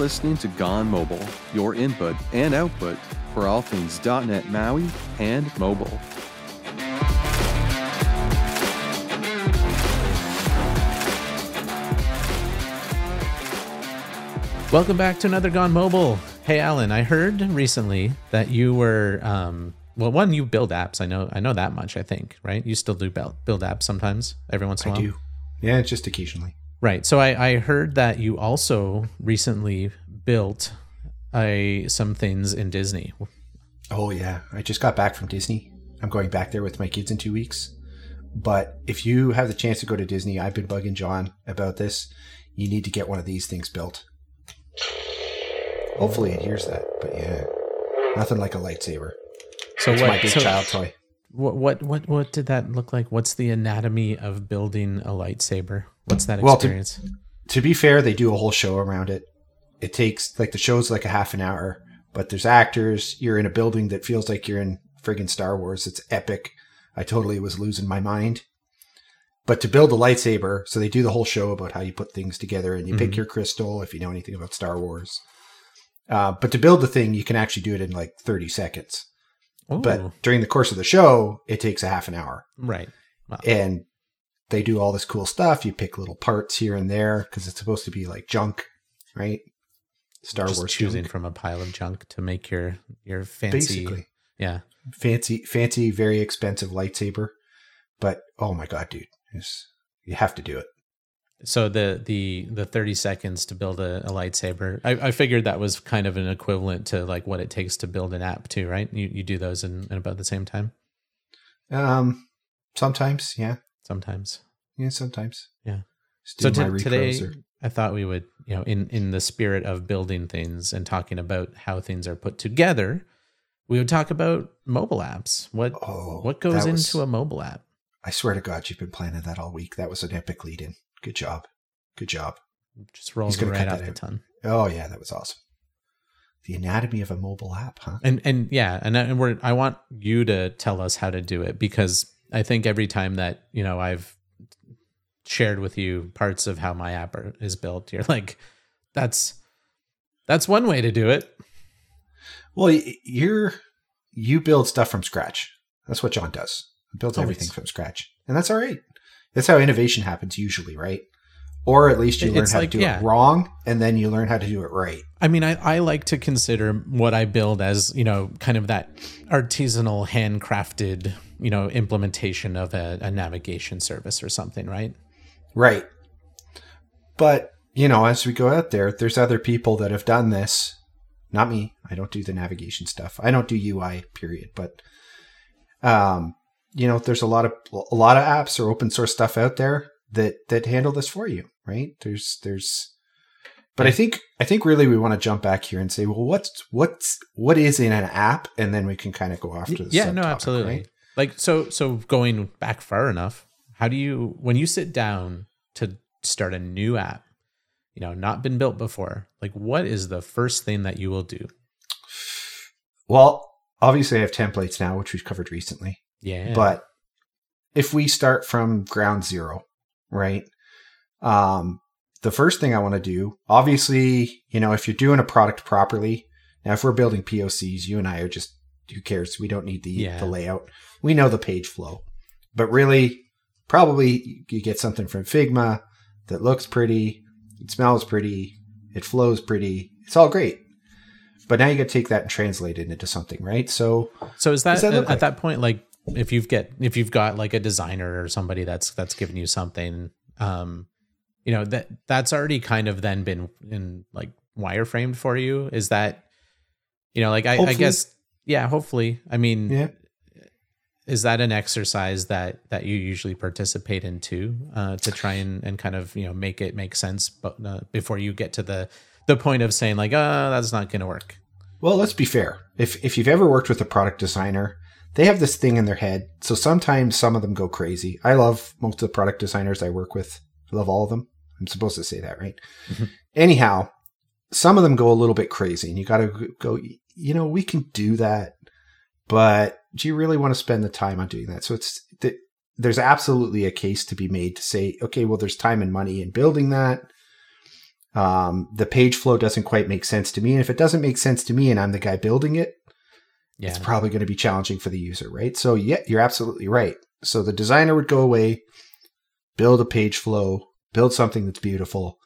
You're listening to Gone Mobile, your input and output for all things .NET MAUI and mobile. Welcome back to another Gone Mobile. Hey, Allan, I heard recently that you were, um, well, one, you build apps. I know, I know that much. I think, right? You still do build, build apps sometimes, every once in a I while. I do. Yeah, just occasionally. Right. So I, I heard that you also recently built a some things in Disney. Oh yeah, I just got back from Disney. I'm going back there with my kids in two weeks. But if you have the chance to go to Disney, I've been bugging Jon about this. You need to get one of these things built. Hopefully it hears that. But yeah, nothing like a lightsaber. So It's what? my big so child toy. What, what what what did that look like? What's the anatomy of building a lightsaber? What's that Well, to- To be fair, they do a whole show around it. It takes like the show's like a half an hour, but there's actors. You're in a building that feels like you're in friggin' Star Wars. It's epic. I totally was losing my mind. But to build a lightsaber, so they do the whole show about how you put things together and you pick Mhm. your crystal if you know anything about Star Wars. Uh, but to build the thing, you can actually do it in like 30 seconds. Oh, But during the course of the show, it takes a half an hour right. and they do all this cool stuff. You pick little parts here and there because it's supposed to be like junk, right? Star Just Wars choosing junk, from a pile of junk to make your your fancy. basically Yeah. fancy, fancy, very expensive lightsaber. But oh my god, dude, it's, you have to do it. So the the the thirty seconds to build a, a lightsaber, I, I figured that was kind of an equivalent to like what it takes to build an app too, right? You you do those in, in about the same time Um, sometimes, yeah, sometimes. yeah, sometimes, Yeah. So do my to, recros today, or- I thought we would, you know, in in the spirit of building things and talking about how things are put together, we would talk about mobile apps. What oh, what goes was- into a mobile app? I swear to God, you've been planning that all week. That was an epic lead in. Good job, good job. Just rolls gonna right off that the out. tongue. Oh yeah, that was awesome. The anatomy of a mobile app, huh? and and yeah and, and we're i want you to tell us how to do it because i think every time that you know i've shared with you parts of how my app are, is built you're like that's that's one way to do it Well, you're you build stuff from scratch. That's what Jon does. He builds Always. everything from scratch, and that's all right. That's how innovation happens usually, right? Or at least you learn it's how like- to do yeah. it wrong, and then you learn how to do it right. i mean I, I like to consider what i build as you know kind of that artisanal handcrafted you know implementation of a, a navigation service or something right Right. But you know, as we go out there, there's other people that have done this. Not me. I don't do the navigation stuff. I don't do UI. Period. But um, you know, there's a lot of a lot of apps or open source stuff out there that that handle this for you. Right? There's there's. But I think I think really we want to jump back here and say, well, what's what's what is in an app, and then we can kind of go off to the yeah no absolutely right? Like so so going back far enough how do you when you sit down to start a new app you know not been built before like what is the first thing that you will do Well, obviously I have templates now, which we've covered recently. yeah But if we start from ground zero, right? Um, the first thing I want to do, obviously, you know, if you're doing a product properly, now if we're building POCs, you and I are just who cares? We don't need the Yeah. the layout. We know the page flow. But really, probably you get something from Figma that looks pretty, it smells pretty, it flows pretty. It's all great. But now you got to take that and translate it into something, right? So so is that, that at, like? that point like if you've get if you've got like a designer or somebody that's that's giving you something um you know that that's already kind of then been in like wireframed for you is that you know like i, I guess yeah hopefully i mean yeah. is that an exercise that that you usually participate in too uh, to try and, and kind of you know make it make sense but uh, before you get to the the point of saying like oh that's not going to work Well, let's be fair. If if you've ever worked with a product designer, they have this thing in their head. So sometimes some of them go crazy. I love most of the product designers I work with. I love all of them. I'm supposed to say that, right? Mhm. Anyhow, some of them go a little bit crazy, and you got to go. You know, we can do that, but do you really want to spend the time on doing that? So it's th- there's absolutely a case to be made to say, okay, well, there's time and money in building that. Um, the page flow doesn't quite make sense to me. And if it doesn't make sense to me and I'm the guy building it, Yeah. it's probably going to be challenging for the user, right? So, yeah, you're absolutely right. So the designer would go away, build a page flow, build something that's beautiful,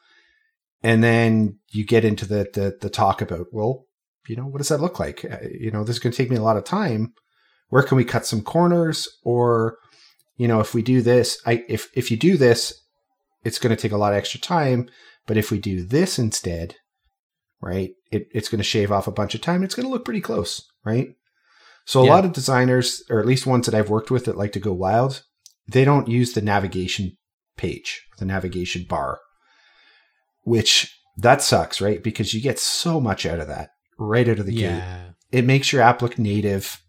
and then you get into the the, the talk about, well, you know, what does that look like? Uh, You know, this is going to take me a lot of time. Where can we cut some corners? Or, you know, if we do this, I if if you do this, it's going to take a lot of extra time. But if we do this instead, right, it, it's going to shave off a bunch of time. It's going to look pretty close, right? So a Yeah. lot of designers, or at least ones that I've worked with that like to go wild, they don't use the navigation page, the navigation bar, which that sucks, right? Because you get so much out of that right out of the gate. It makes your app look native,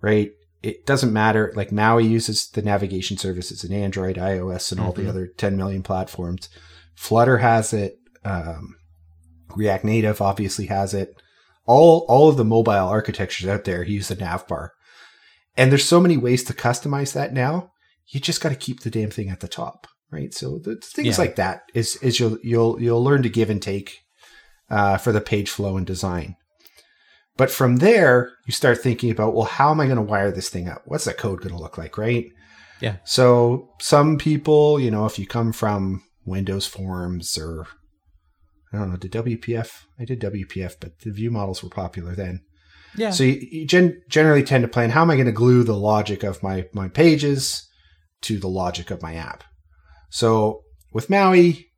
right? It doesn't matter. Like Maui uses the navigation services in Android, iOS, and all Mhm. the other 10 million platforms. Flutter has it. Um, React Native obviously has it. All all of the mobile architectures out there use the nav bar, and there's so many ways to customize that now. You just got to keep the damn thing at the top, right? So the things Yeah. like that is is you'll you'll you'll learn to give and take uh, for the page flow and design. But from there, you start thinking about, well, how am I going to wire this thing up? What's that code going to look like, right? Yeah. So some people, you know, if you come from Windows Forms or I don't know, did WPF? I did WPF, but the view models were popular then. Yeah. So you, you gen- generally tend to plan, how am I going to glue the logic of my, my pages to the logic of my app? So with Maui,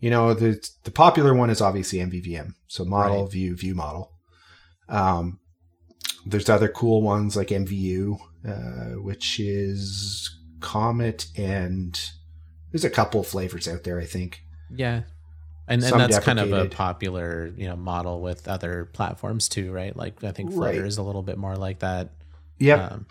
you know, the, the popular one is obviously MVVM. So model, Right. view, view model. Um, there's other cool ones like MVU, uh, which is Comet, and there's a couple flavors out there, I think. Yeah. And, and that's kind of a popular, you know, model with other platforms too, right? Like I think Flutter Right. is a little bit more like that. Yeah, Um,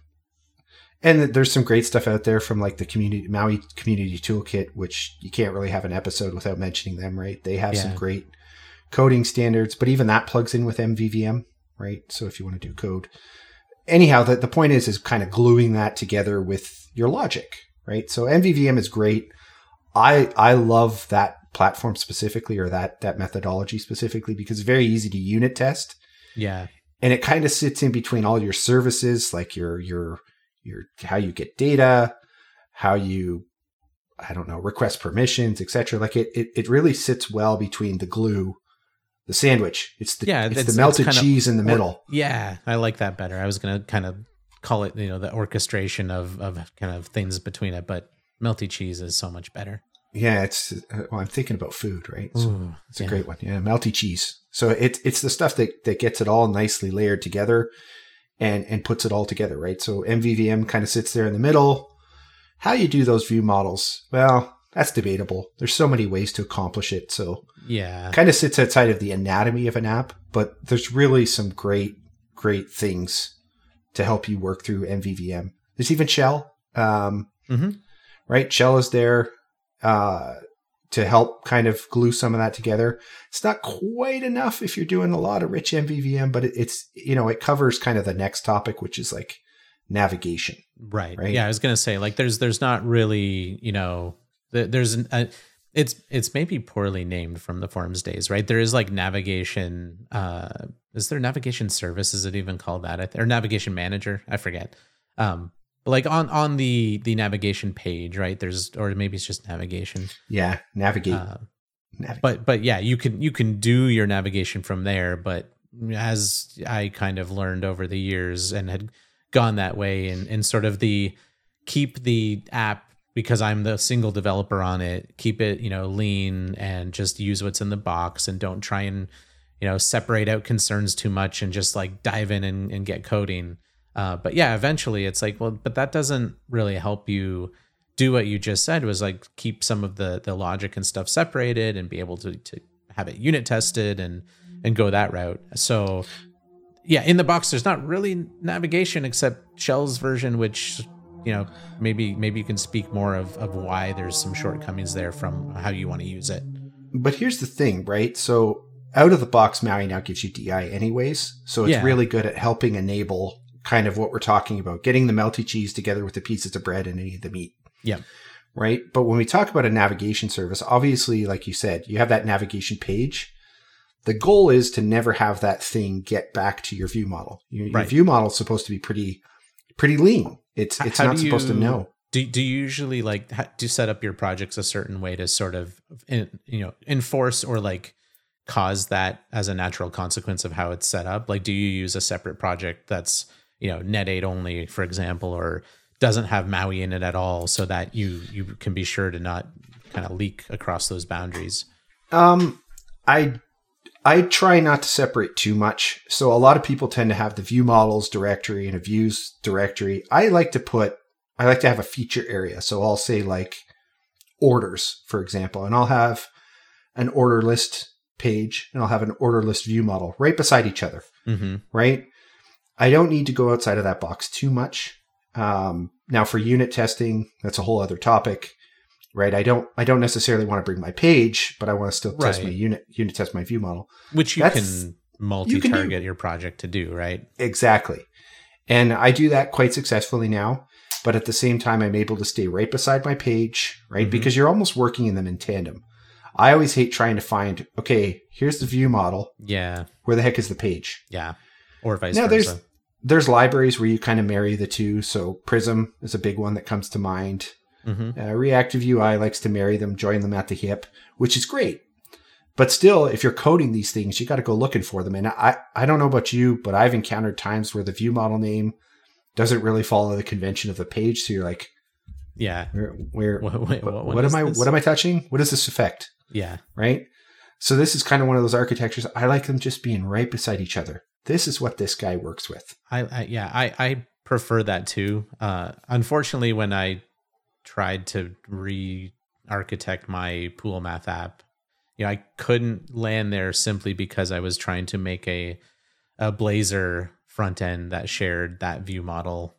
And there's some great stuff out there from like the community Maui Community Toolkit, which you can't really have an episode without mentioning them, right? They have some great coding standards, but even that plugs in with MVVM, right? So if you want to do code. Anyhow, the, the point is is kind of gluing that together with your logic, right? So MVVM is great. I I love that platform specifically or that that methodology specifically because it's very easy to unit test yeah. and it kind of sits in between all your services like your your your how you get data how you i don't know request permissions etc like it, it it really sits well between the glue the sandwich it's the Yeah, it's, it's- the it's melted of- cheese in the middle Yeah. I like that better. I was going to kind of call it, you know, the orchestration of, of kind of things between it, but melty cheese is so much better. yeah it's uh, well i'm thinking about food right so Ooh, it's a yeah. great one yeah melty cheese so it's it's the stuff that that gets it all nicely layered together and and puts it all together right? So mvvm kind of sits there in the middle. How you do those view models? Well that's debatable. There's so many ways to accomplish it. So Yeah. kind of sits outside of the anatomy of an app but there's really some great great things to help you work through mvvm there's even shell. Um, Mhm. right? Shell is there. Uh, to help kind of glue some of that together it's not quite enough if you're doing a lot of rich mvvm but it, it's you know it covers kind of the next topic which is like navigation Right. Right? Yeah, I was gonna say like there's there's not really you know there's an a, it's it's maybe poorly named from the forums days, right? There is like navigation. uh Is there navigation service? Is it even called that? Or navigation manager? I forget. Um, like on on the the navigation page, right? There's or maybe it's just navigation. yeah navigate Uh, navigate. but but yeah you can you can do your navigation from there but as i kind of learned over the years and had gone that way and and sort of the keep the app because i'm the single developer on it keep it you know lean and just use what's in the box and don't try and you know separate out concerns too much and just like dive in and, and get coding uh, but yeah eventually it's like well but that doesn't really help you do what you just said was like keep some of the the logic and stuff separated and be able to to have it unit tested and and go that route. So yeah, in the box there's not really navigation except Shell's version which you know maybe maybe you can speak more of of why there's some shortcomings there from how you want to use it. But here's the thing, right? So out of the box, Maui now gives you DI anyways. So it's Yeah. really good at helping enable kind of what we're talking about, getting the melty cheese together with the pieces of bread and any of the meat. Yeah. right? But when we talk about a navigation service, obviously, like you said, you have that navigation page. The goal is to never have that thing get back to your view model. Your, Right. your view model is supposed to be pretty, pretty lean. It's it's how not supposed to know. Do do you usually like ha- do you set up your projects a certain way to sort of in, you know enforce or like cause that as a natural consequence of how it's set up? Like, do you use a separate project that's you know net eight only, for example, or doesn't have Maui in it at all, so that you you can be sure to not kind of leak across those boundaries? Um, I I try not to separate too much. So a lot of people tend to have the view models directory and a views directory. I like to put I like to have a feature area. So I'll say like orders, for example, and I'll have an order list page and I'll have an order list view model right beside each other Mm-hmm. right? I don't need to go outside of that box too much. Um, now for unit testing, that's a whole other topic, right? I don't I don't necessarily want to bring my page, but I want to still test my unit unit test my view model. Which you That's- can multi-target can do- your project to do, right? Exactly. And I do that quite successfully now, but at the same time I'm able to stay right beside my page, right? Mhm. Because you're almost working in them in tandem. I always hate trying to find, okay, here's the view model. Yeah, Where the heck is the page? yeah, or vice Now, versa. there's there's libraries where you kind of marry the two. So Prism is a big one that comes to mind. Mm-hmm. Uh, Reactive UI likes to marry them, join them at the hip, which is great. But still, if you're coding these things, you got to go looking for them. And I, I don't know about you, but I've encountered times where the view model name doesn't really follow the convention of the page. So you're like, Yeah. where, where, What, what, what, what am I, what am I touching? What does this affect? Yeah. Right. So this is kind of one of those architectures. I like them just being right beside each other. This is what this guy works with. I, I yeah, I I prefer that too. Uh unfortunately when I tried to re-architect my pool math app, you know, I couldn't land there simply because I was trying to make a a Blazor front end that shared that view model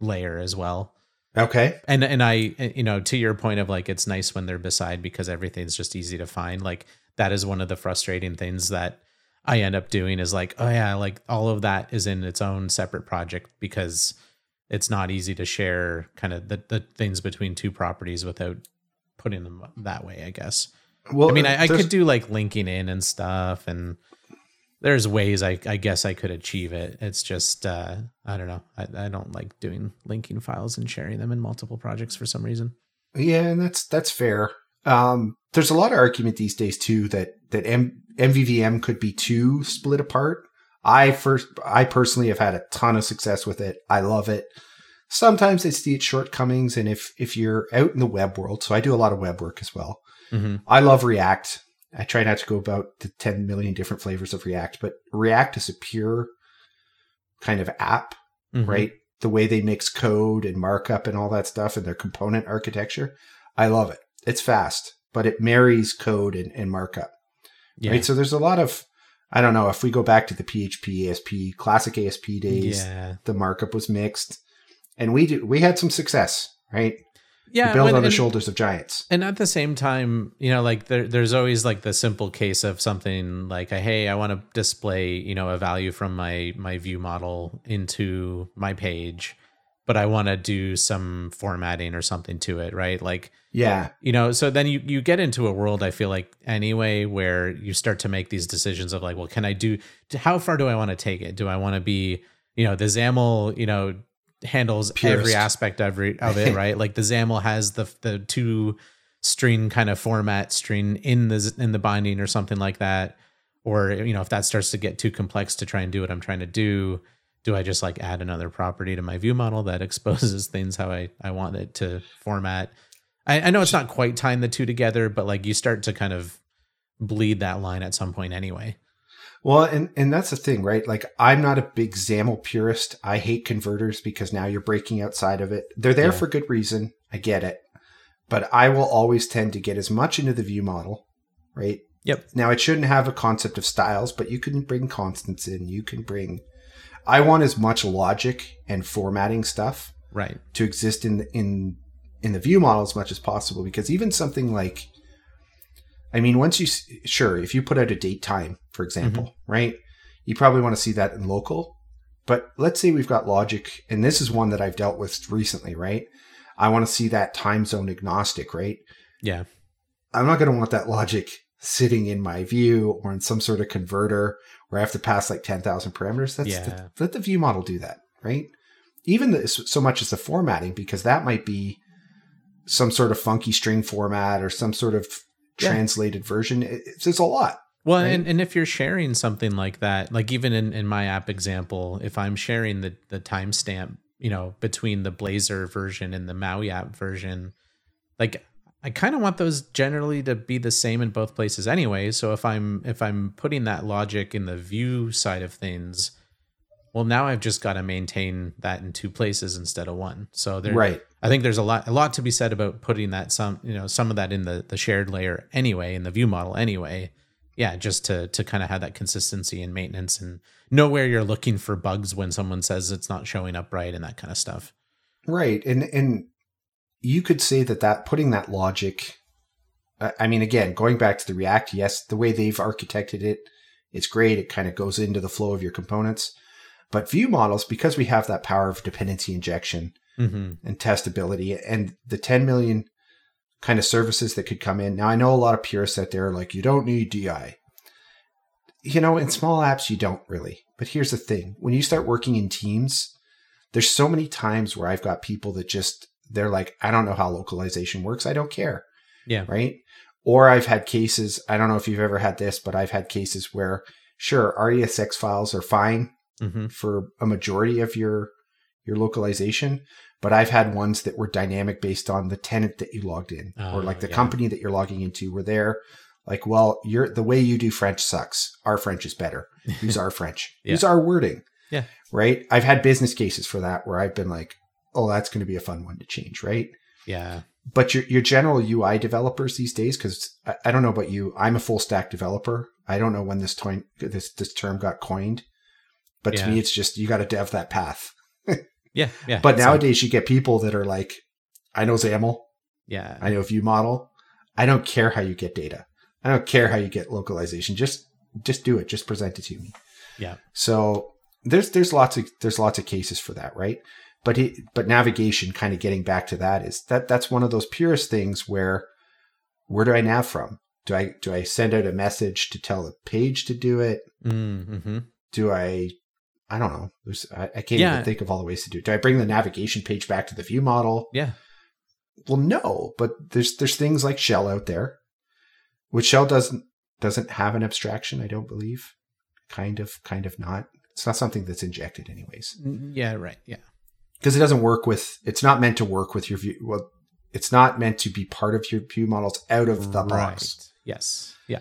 layer as well. Okay. And and I you know, to your point of like it's nice when they're beside because everything's just easy to find. Like that is one of the frustrating things that I end up doing is like, oh yeah, like all of that is in its own separate project because it's not easy to share kind of the, the things between two properties without putting them that way, I guess. Well, I mean, I, I could do like linking in and stuff, and there's ways I, I guess I could achieve it. It's just, uh, I don't know. I, I don't like doing linking files and sharing them in multiple projects for some reason. Yeah, and that's that's fair. Um, there's a lot of argument these days too that that M- MVVM could be too split apart. I first, I personally have had a ton of success with it. I love it. Sometimes I see its shortcomings, and if if you're out in the web world, so I do a lot of web work as well. Mm-hmm. I love React. I try not to go about the 10 million different flavors of React, but React is a pure kind of app Mm-hmm. right? The way they mix code and markup and all that stuff and their component architecture. I love it. It's fast, but it marries code and, and markup. Yeah. Right. So there's a lot of, I don't know, if we go back to the PHP, ASP, classic ASP days, yeah. the markup was mixed. And we do, we had some success, right? Yeah. we build when- on the and- shoulders of giants. And at the same time, you know, like there, there's always like the simple case of something like, hey, I want to display, you know, a value from my my view model into my page, but I want to do some formatting or something to it, right? Like, Yeah. you know, so then you you get into a world I feel like anyway where you start to make these decisions of like, well, can I do? How far do I want to take it? Do I want to be, you know, the XAML, you know, handles every aspect of it, of it right? Like the XAML has the the two string kind of format string in the in the binding or something like that. Or you know, if that starts to get too complex to try and do what I'm trying to do, do I just like add another property to my view model that exposes things how I I want it to format? I, I know it's not quite tying the two together, but like you start to kind of bleed that line at some point anyway. Well, and, and that's the thing, right? Like, I'm not a big XAML purist. I hate converters because now you're breaking outside of it. They're there Yeah. for good reason. I get it. But I will always tend to get as much into the view model, right? Yep. Now, it shouldn't have a concept of styles, but you can bring constants in. You can bring. I want as much logic and formatting stuff Right. to exist in in in the view model as much as possible because even something like i mean once you sure if you put out a date time for example mm-hmm. right you probably want to see that in local but let's say we've got logic and this is one that i've dealt with recently right I want to see that time zone agnostic, right? Yeah. I'm not going to want that logic sitting in my view or in some sort of converter where I have to pass like 10,000 parameters. That's Yeah. the, let the view model do that, right? Even the, so much as the formatting, because that might be some sort of funky string format or some sort of Yeah. translated version. It, it's, it's a lot. Well, Right? and, and if you're sharing something like that, like even in, in my app example, if I'm sharing the, the timestamp, you know, between the Blazor version and the Maui app version, like I kind of want those generally to be the same in both places anyway. So if I'm if I'm putting that logic in the view side of things, well now I've just got to maintain that in two places instead of one. So there Right. I think there's a lot a lot to be said about putting that some you know some of that in the the shared layer anyway in the view model anyway. Yeah, just to to kind of have that consistency and maintenance and know where you're looking for bugs when someone says it's not showing up right and that kind of stuff. Right. And, and you could say that that putting that logic, I mean, again, going back to the React, yes, the way they've architected it, it's great. It kind of goes into the flow of your components. But view models, because we have that power of dependency injection Mm-hmm. and testability and the 10 million kind of services that could come in. Now, I know a lot of purists out there are like, you don't need DI. You know, in small apps, you don't really. But here's the thing when you start working in teams, there's so many times where I've got people that just, they're like, I don't know how localization works. I don't care. Yeah. Right. Or I've had cases, I don't know if you've ever had this, but I've had cases where, sure, RESX files are fine Mm-hmm. for a majority of your your localization but i've had ones that were dynamic based on the tenant that you logged in or Oh, like the yeah. company that you're logging into were there like well you're the way you do french sucks our french is better use our french Yeah. use our wording Yeah. right i've had business cases for that where i've been like oh that's going to be a fun one to change right Yeah. but your your general UI developers these days, because I, I don't know about you, I'm a full stack developer. I don't know when this toy, this this term got coined, but Yeah. to me, it's just you got to dev that path. Yeah. Yeah. But It's like- nowadays, you get people that are like, I know XAML, yeah. I know view model. I don't care how you get data. I don't care how you get localization. Just just do it. Just present it to me. Yeah. So there's there's lots of there's lots of cases for that, right? But it, but navigation, kind of getting back to that, is that that's one of those purest things where where do I nav from? Do I do I send out a message to tell the page to do it? Mm-hmm. Do I I don't know. There's I, I can't Yeah. even think of all the ways to do it. Do I bring the navigation page back to the view model? Yeah. Well, no, but there's there's things like Shell out there, which Shell doesn't doesn't have an abstraction. I don't believe. Kind of, kind of not. It's not something that's injected, anyways, Mm, Yeah. Right. Yeah. Because it doesn't work with. It's not meant to work with your view. Well, it's not meant to be part of your view models out of the box. Yes. Yeah.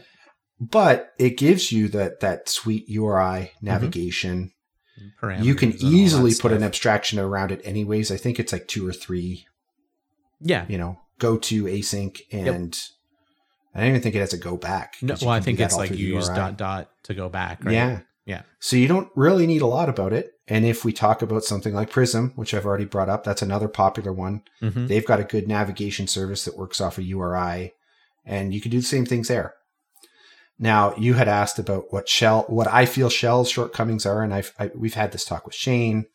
But it gives you that that sweet URI mm-hmm. navigation. You can Parameters and all that easily put an abstraction around it, anyways. I think it's like two or three Yeah. you know, go to async and I don't even think it has a go back. No, well, I think it's like you use dot dot to go back, right? Yeah. Yeah. So you don't really need a lot about it. And if we talk about something like Prism, which I've already brought up, that's another popular one. Mm-hmm. They've got a good navigation service that works off a URI and you can do the same things there. Now, you had asked about what shell, what I feel shell's shortcomings are. And I've, I, we've had this talk with Shane,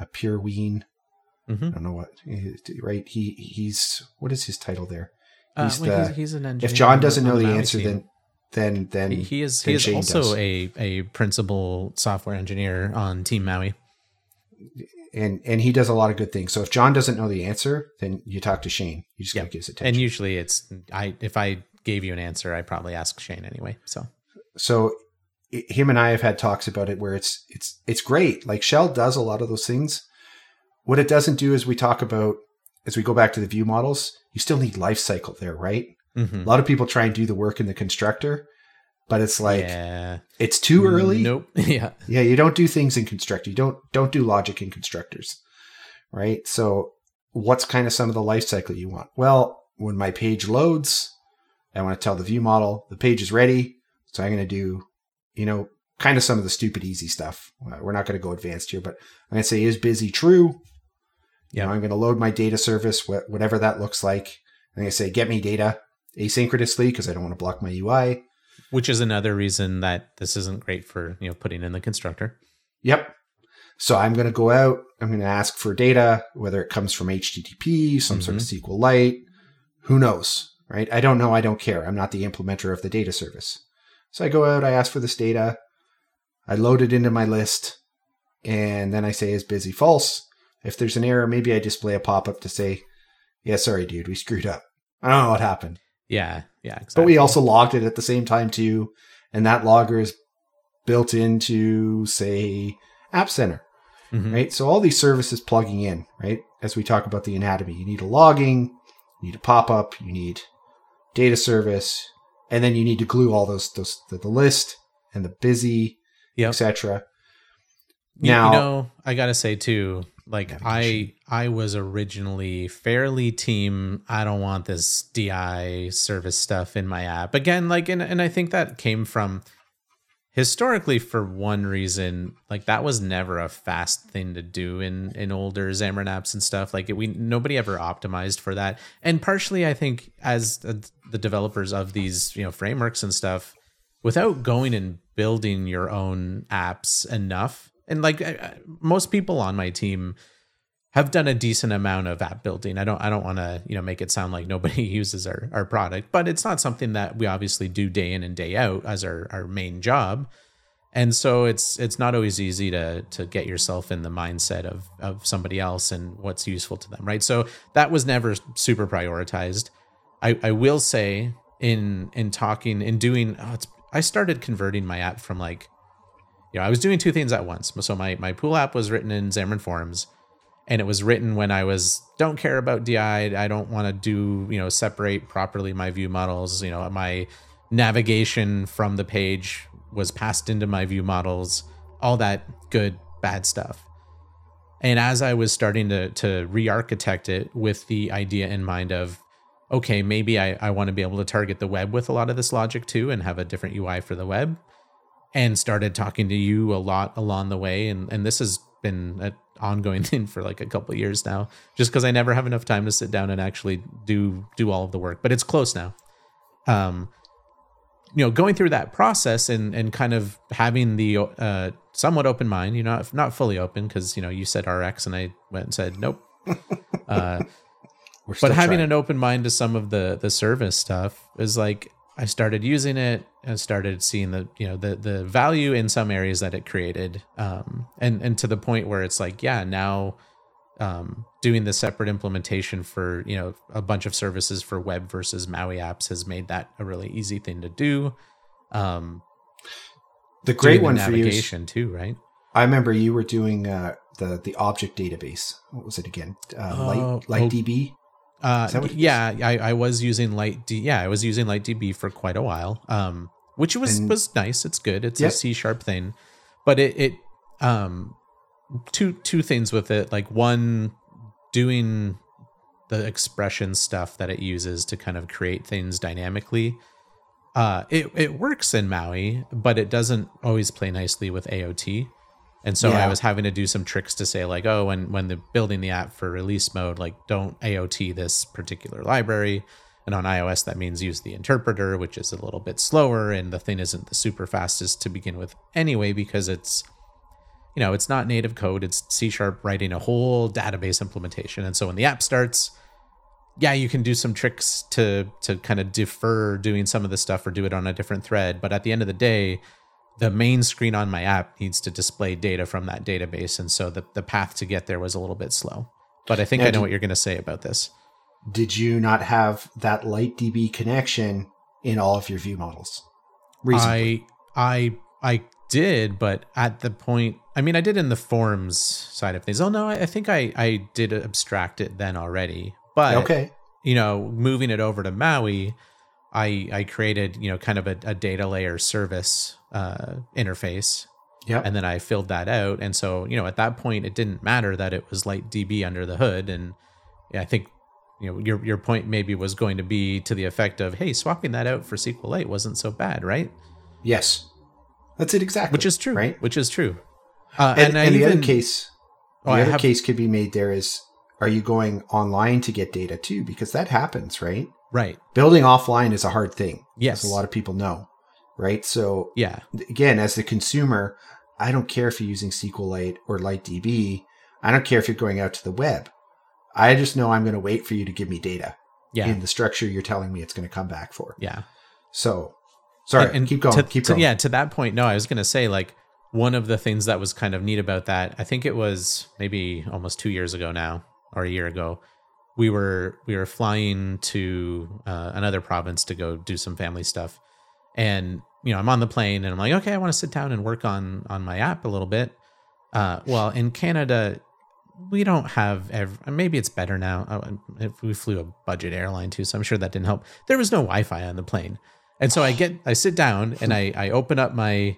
uh, Pure Ween. Mm-hmm. I don't know what, right? He, he's, what is his title there? Uh, He's well, the- he's, he's an engineer. if Jon doesn't know the answer, team. then then then he, he is then he is Shane also does. a a principal software engineer on Team Maui. and and he does a lot of good things. So if Jon doesn't know the answer, then you talk to Shane. You just Yeah. gotta his And usually it's I if I gave you an answer, I probably ask Shane anyway. So so him and I have had talks about it where it's it's it's great. Like Shell does a lot of those things. What it doesn't do is we talk about as we go back to the view models, you still need life cycle there, right? Mhm. A lot of people try and do the work in the constructor, but it's like yeah. it's too early. Nope. yeah. Yeah, you don't do things in constructor. You don't don't do logic in constructors, right? So, what's kind of some of the life cycle you want? Well, when my page loads, I want to tell the view model the page is ready. So I'm going to do, you know, kind of some of the stupid easy stuff. Uh, We're not going to go advanced here, but I'm going to say is busy true. You know, I'm going to load my data service, whatever that looks like. I'm going to say get me data asynchronously because I don't want to block my UI. Which is another reason that this isn't great for you know putting in the constructor. Yep. So I'm going to go out, I'm going to ask for data, whether it comes from HTTP, some sort of mm-hmm. SQLite, who knows, right? I don't know. I don't care. I'm not the implementer of the data service. So I go out, I ask for this data, I load it into my list, and then I say is busy false. If there's an error, maybe I display a pop up to say, yeah, sorry, dude, we screwed up. I don't know what happened. Yeah, yeah, exactly. But we also logged it at the same time too, and that logger is built into, say, App Center, Mhm. right? So all these services plugging in, right? As we talk about the anatomy, you need a logging, you need a pop up, you need data service, and then you need to glue all those those the, the list and the busy, Yep. etc. Now, you know, I gotta say too, like I Navigation. I was originally fairly team. I don't want this DI service stuff in my app again. Like, and and I think that came from historically for one reason. Like that was never a fast thing to do in in older Xamarin apps and stuff. Like it, we nobody ever optimized for that. And partially, I think as the developers of these you know frameworks and stuff, without going and building your own apps enough and like I- most people on my team have done a decent amount of app building. I don't i don't want to you know make it sound like nobody uses our, our product but it's not something that we obviously do day in and day out as our, our main job. And so it's it's not always easy to to get yourself in the mindset of of somebody else and what's useful to them right? So that was never super prioritized. I i will say in in talking in doing oh, i started converting my app from like you know i was doing two things at once. So my my pool app was written in xamarin forms and it was written when i was don't care about di i don't want to do you know separate properly my view models. You know my navigation from the page was passed into my view models all that good bad stuff. And as i was starting to to re-architect it with the idea in mind of okay maybe i, I want to be able to target the web with a lot of this logic too and have a different ui for the web and started talking to you a lot along the way. And and this has been an ongoing thing for like a couple of years now just because i never have enough time to sit down and actually do do all of the work but it's close now. Um you know going through that process and and kind of having the uh somewhat open mind you know not fully open because you know you said rx and i went and said nope. Uh but having trying. an open mind to some of the the service stuff is like I started using it and started seeing the you know the the value in some areas that it created um and and to the point where it's like yeah now um doing the separate implementation for you know a bunch of services for web versus maui apps has made that a really easy thing to do um the great one the for you. Is, navigation too right I remember you were doing uh, the the object database. What was it again? Uh, Light Light oh. DB. Uh, Is that what it yeah, I, I was using Light D. Yeah, I was using LiteDB for quite a while. Um, which was And- was nice. It's good. It's Yep. a C sharp thing, but it it um two two things with it. Like one, doing the expression stuff that it uses to kind of create things dynamically. Uh, it it works in Maui, but it doesn't always play nicely with AOT. And so I was having to do some tricks to say like, oh, when when the building the app for release mode, like don't AOT this particular library. And on iOS, that means use the interpreter, which is a little bit slower, and the thing isn't the super fastest to begin with anyway, because it's you know, it's not native code, it's C sharp writing a whole database implementation. And so when the app starts, yeah, you can do some tricks to to kind of defer doing some of the stuff or do it on a different thread. But at the end of the day, the main screen on my app needs to display data from that database. And so the, the path to get there was a little bit slow. But I think Now, I know do- what you're going to say about this. Did you not have that LiteDB connection in all of your view models? Reasonably. I I I did, but at the point, I mean, I did in the forms side of things. Oh no, I, I think I I did abstract it then already. But okay. you know, moving it over to Maui, I I created you know kind of a, a data layer service uh, interface, Yeah. and then I filled that out. And so you know, at that point, it didn't matter that it was LiteDB under the hood, and I think. You know, your your point maybe was going to be to the effect of, "Hey, swapping that out for SQLite wasn't so bad, right?" yes. That's it exactly. which is true right? which is true uh, And, and, I and the other case, the Oh, I other have- case could be made there is: Are you going online to get data too? Because that happens, right? Right Building offline is a hard thing. yes as a lot of people know, right? So yeah again, as the consumer, I don't care if you're using SQLite or LiteDB. I don't care if you're going out to the web. I just know I'm going to wait for you to give me data Yeah. in the structure you're telling me it's going to come back for. yeah. So, sorry, And- and keep going. to- keep to- going. Yeah, to that point, no, I was gonna say like one of the things that was kind of neat about that, I think it was maybe almost two years ago now, or a year ago. We were we were flying to uh, another province to go do some family stuff, and you know I'm on the plane and I'm like, okay, I want to sit down and work on on my app a little bit. Uh, well, in Canada, we don't have ev- maybe it's better now. Uh, If we flew a budget airline too, so I'm sure that didn't help. There was no Wi-Fi on the plane. And so I get, I sit down and I, I open up my,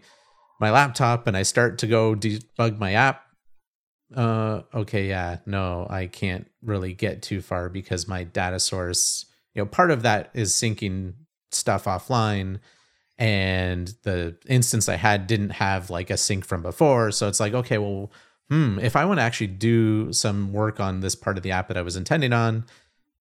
my laptop and I start to go debug my app. Uh, okay, yeah, no, I can't really get too far because my data source, you know, part of that is syncing stuff offline, and the instance I had didn't have like a sync from before. So it's like, okay, well, hmm, if I want to actually do some work on this part of the app that I was intending on,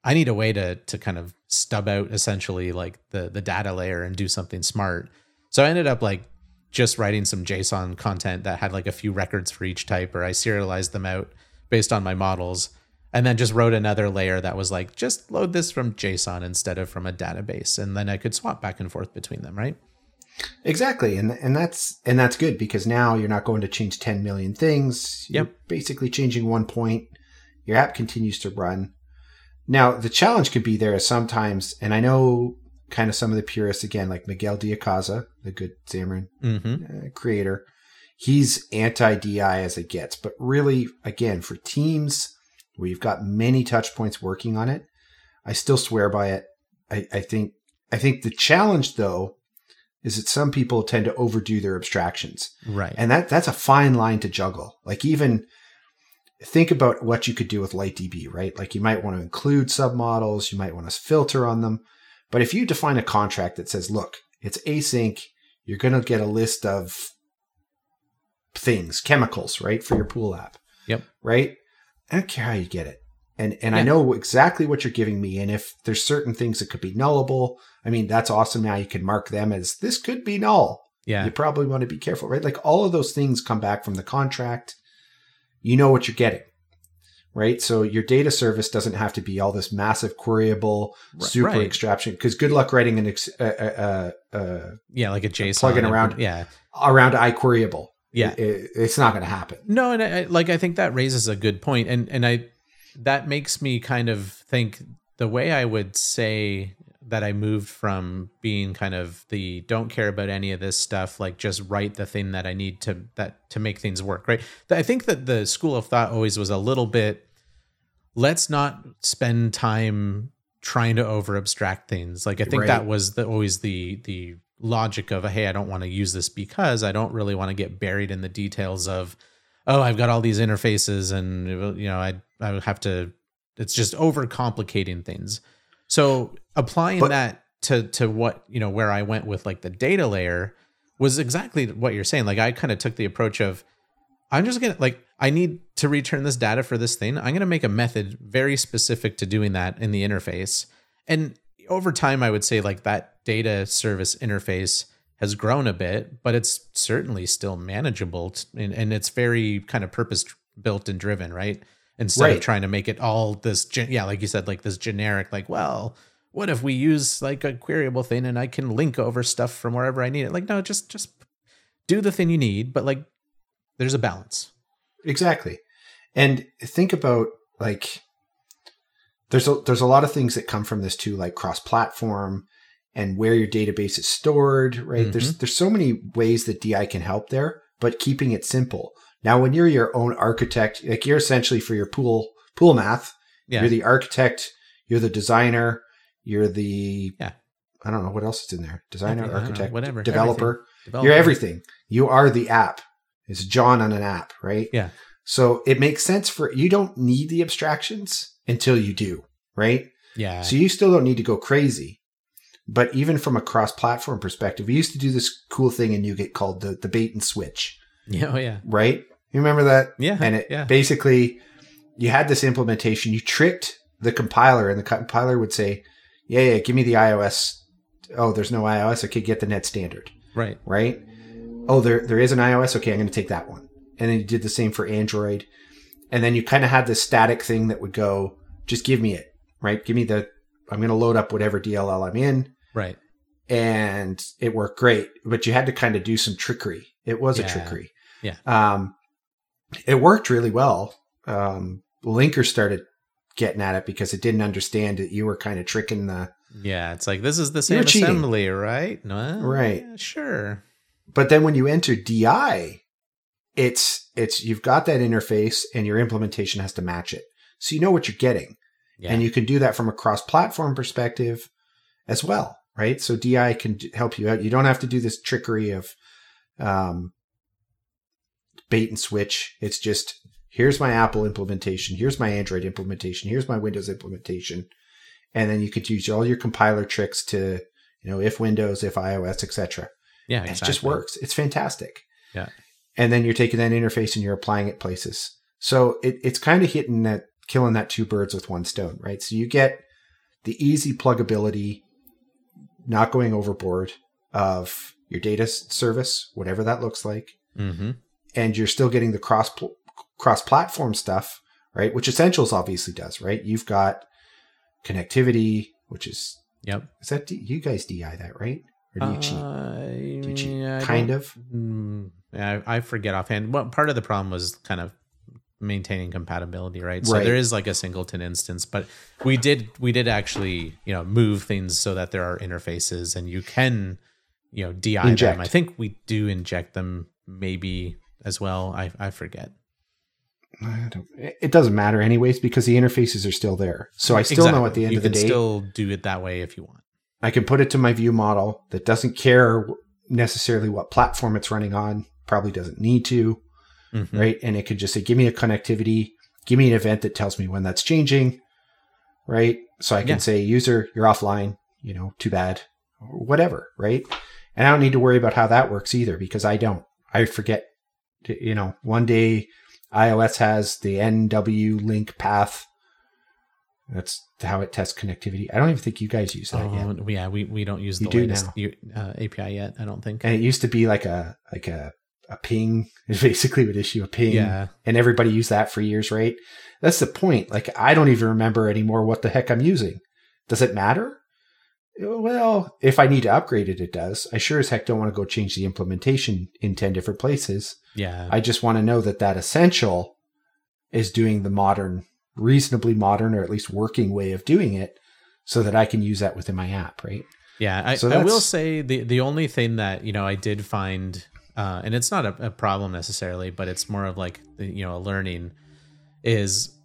I need a way to to kind of stub out essentially like the the data layer and do something smart. So I ended up like just writing some JSON content that had like a few records for each type, or I serialized them out based on my models, and then just wrote another layer that was like just load this from JSON instead of from a database, and then I could swap back and forth between them, right? Exactly, and and that's and that's good because now you're not going to change 10 million things. You're Yep. basically changing one point. Your app continues to run. Now the challenge could be there is sometimes, and I know kind of some of the purists again, like Miguel de Icaza, the good Xamarin Mm-hmm. uh, creator. He's anti DI as it gets, but really, again, for teams where you've got many touch points working on it, I still swear by it. I, I think I think the challenge though is that some people tend to overdo their abstractions. Right. And that that's a fine line to juggle. Like even think about what you could do with LiteDB, right? Like you might want to include submodels, you might want to filter on them. But if you define a contract that says, look, it's async, you're going to get a list of things, chemicals, right, for your pool app. Yep. Right? I don't care how you get it. And and I know exactly what you're giving me. And if there's certain things that could be nullable, I mean, that's awesome. Now you can mark them as this could be null yeah. you probably want to be careful, right? Like all of those things come back from the contract. You know what you're getting, right? So your data service doesn't have to be all this massive queryable, super right. extraction. Because good luck writing an ex- uh, uh, uh, Yeah, like a JSON plugin and- around- Yeah. around iQueryable. Yeah. It- it- it's not going to happen. No, and I- like I think that raises a good point, and and I that makes me kind of think the way I would say that I moved from being kind of the don't care about any of this stuff, like just write the thing that I need to that to make things work, right? I think that the school of thought always was a little bit let's not spend time trying to over abstract things. Like I think Right. that was the, always the the logic of hey, I don't want to use this because I don't really want to get buried in the details of oh, I've got all these interfaces and you know I I would have to it's just over complicating things. So applying But- that to to what you know where I went with like the data layer was exactly what you're saying. Like I kind of took the approach of I'm just gonna like I need to return this data for this thing. I'm gonna make a method very specific to doing that in the interface. And over time, I would say like that data service interface has grown a bit, but it's certainly still manageable and, and it's very kind of purpose built and driven, right? Instead of trying to make it all this, gen- yeah, like you said, like this generic, like, well, what if we use like a queryable thing and I can link over stuff from wherever I need it? Like, no, just just do the thing you need, but like, there's a balance. Exactly. And think about like there's a there's a lot of things that come from this too, like cross platform and where your database is stored, right? There's mm-hmm. there's so many ways that DI can help there, but keeping it simple. Now when you're your own architect, like you're essentially for your pool pool math, Yeah, you're the architect, you're the designer, you're the Yeah. I don't know what else is in there. Designer, don't know, architect, whatever, developer. Develop- You're everything. You are the app. It's Jon on an app, right? Yeah. So it makes sense for you don't need the abstractions until you do, right? Yeah, So you still don't need to go crazy. But even from a cross-platform perspective, we used to do this cool thing in NuGet called the, the bait and switch, yeah, oh yeah, right? You remember that? yeah, And it yeah, basically you had this implementation, you tricked the compiler, and the compiler would say, Yeah, yeah, give me the iOS. Oh, there's no iOS. Okay, get the net standard right. right? oh, there there is an iOS. Okay, I'm going to take that one. And then you did the same for Android. And then you kind of had this static thing that would go, just give me it, right? Give me the, I'm going to load up whatever DLL I'm in. Right. And it worked great, but you had to kind of do some trickery. It was Yeah. a trickery. Yeah. Um, it worked really well. Um, Linker started getting at it because it didn't understand that you were kind of tricking the, Yeah, it's like this is the same assembly, right? No, Right. yeah, sure. but then when you enter DI, it's it's you've got that interface and your implementation has to match it. So you know what you're getting. Yeah. And you can do that from a cross-platform perspective as well, right? So DI can help you out. You don't have to do this trickery of um, bait and switch. It's just here's my Apple implementation, here's my Android implementation, here's my Windows implementation, and then you could use all your compiler tricks to you know if Windows, if iOS, etc. yeah, exactly. It just works. It's fantastic. Yeah. And then you're taking that interface and you're applying it places. So it, it's kind of hitting that, killing that two birds with one stone, right? So you get the easy pluggability, not going overboard of your data service, whatever that looks like, Mm-hmm. and you're still getting the cross pl- cross platform stuff, right? Which Essentials obviously does, right? You've got connectivity, which is Yep. is that D- you guys DI that right? Or do you cheat? Uh, you cheat? I Kind of. Mm, yeah, I, I forget offhand. Well, part of the problem was kind of maintaining compatibility, right? So Right. there is like a singleton instance, but we did we did actually you know move things so that there are interfaces and you can you know DI Inject. them. I think we do inject them maybe as well. I I forget. I don't, it doesn't matter anyways because the interfaces are still there. So I still know at the end you of the can day, still do it that way if you want. I can put it to my view model that doesn't care necessarily what platform it's running on, probably doesn't need to, Mhm. right? And it could just say, give me a connectivity, give me an event that tells me when that's changing, right? So I can Yeah. say, user, you're offline, you know, too bad, or whatever, right? And I don't need to worry about how that works either because I don't. I forget, to- you know, one day iOS has the NW link path. That's how it tests connectivity. I don't even think you guys use that yet. Oh, yeah, we, we don't use You the do latest uh, API yet. I don't think. and it used to be like a like a a ping. It basically would issue a ping, Yeah, and everybody used that for years, right? That's the point. Like I don't even remember anymore what the heck I'm using. Does it matter? Well, if I need to upgrade it, it does. I sure as heck don't want to go change the implementation in ten different places. yeah. I just want to know that that essential is doing the modern, reasonably modern, or at least working way of doing it, so that I can use that within my app, right? Yeah, I, So I will say the the only thing that you know I did find, uh, and it's not a, a problem necessarily, but it's more of like you know a learning, is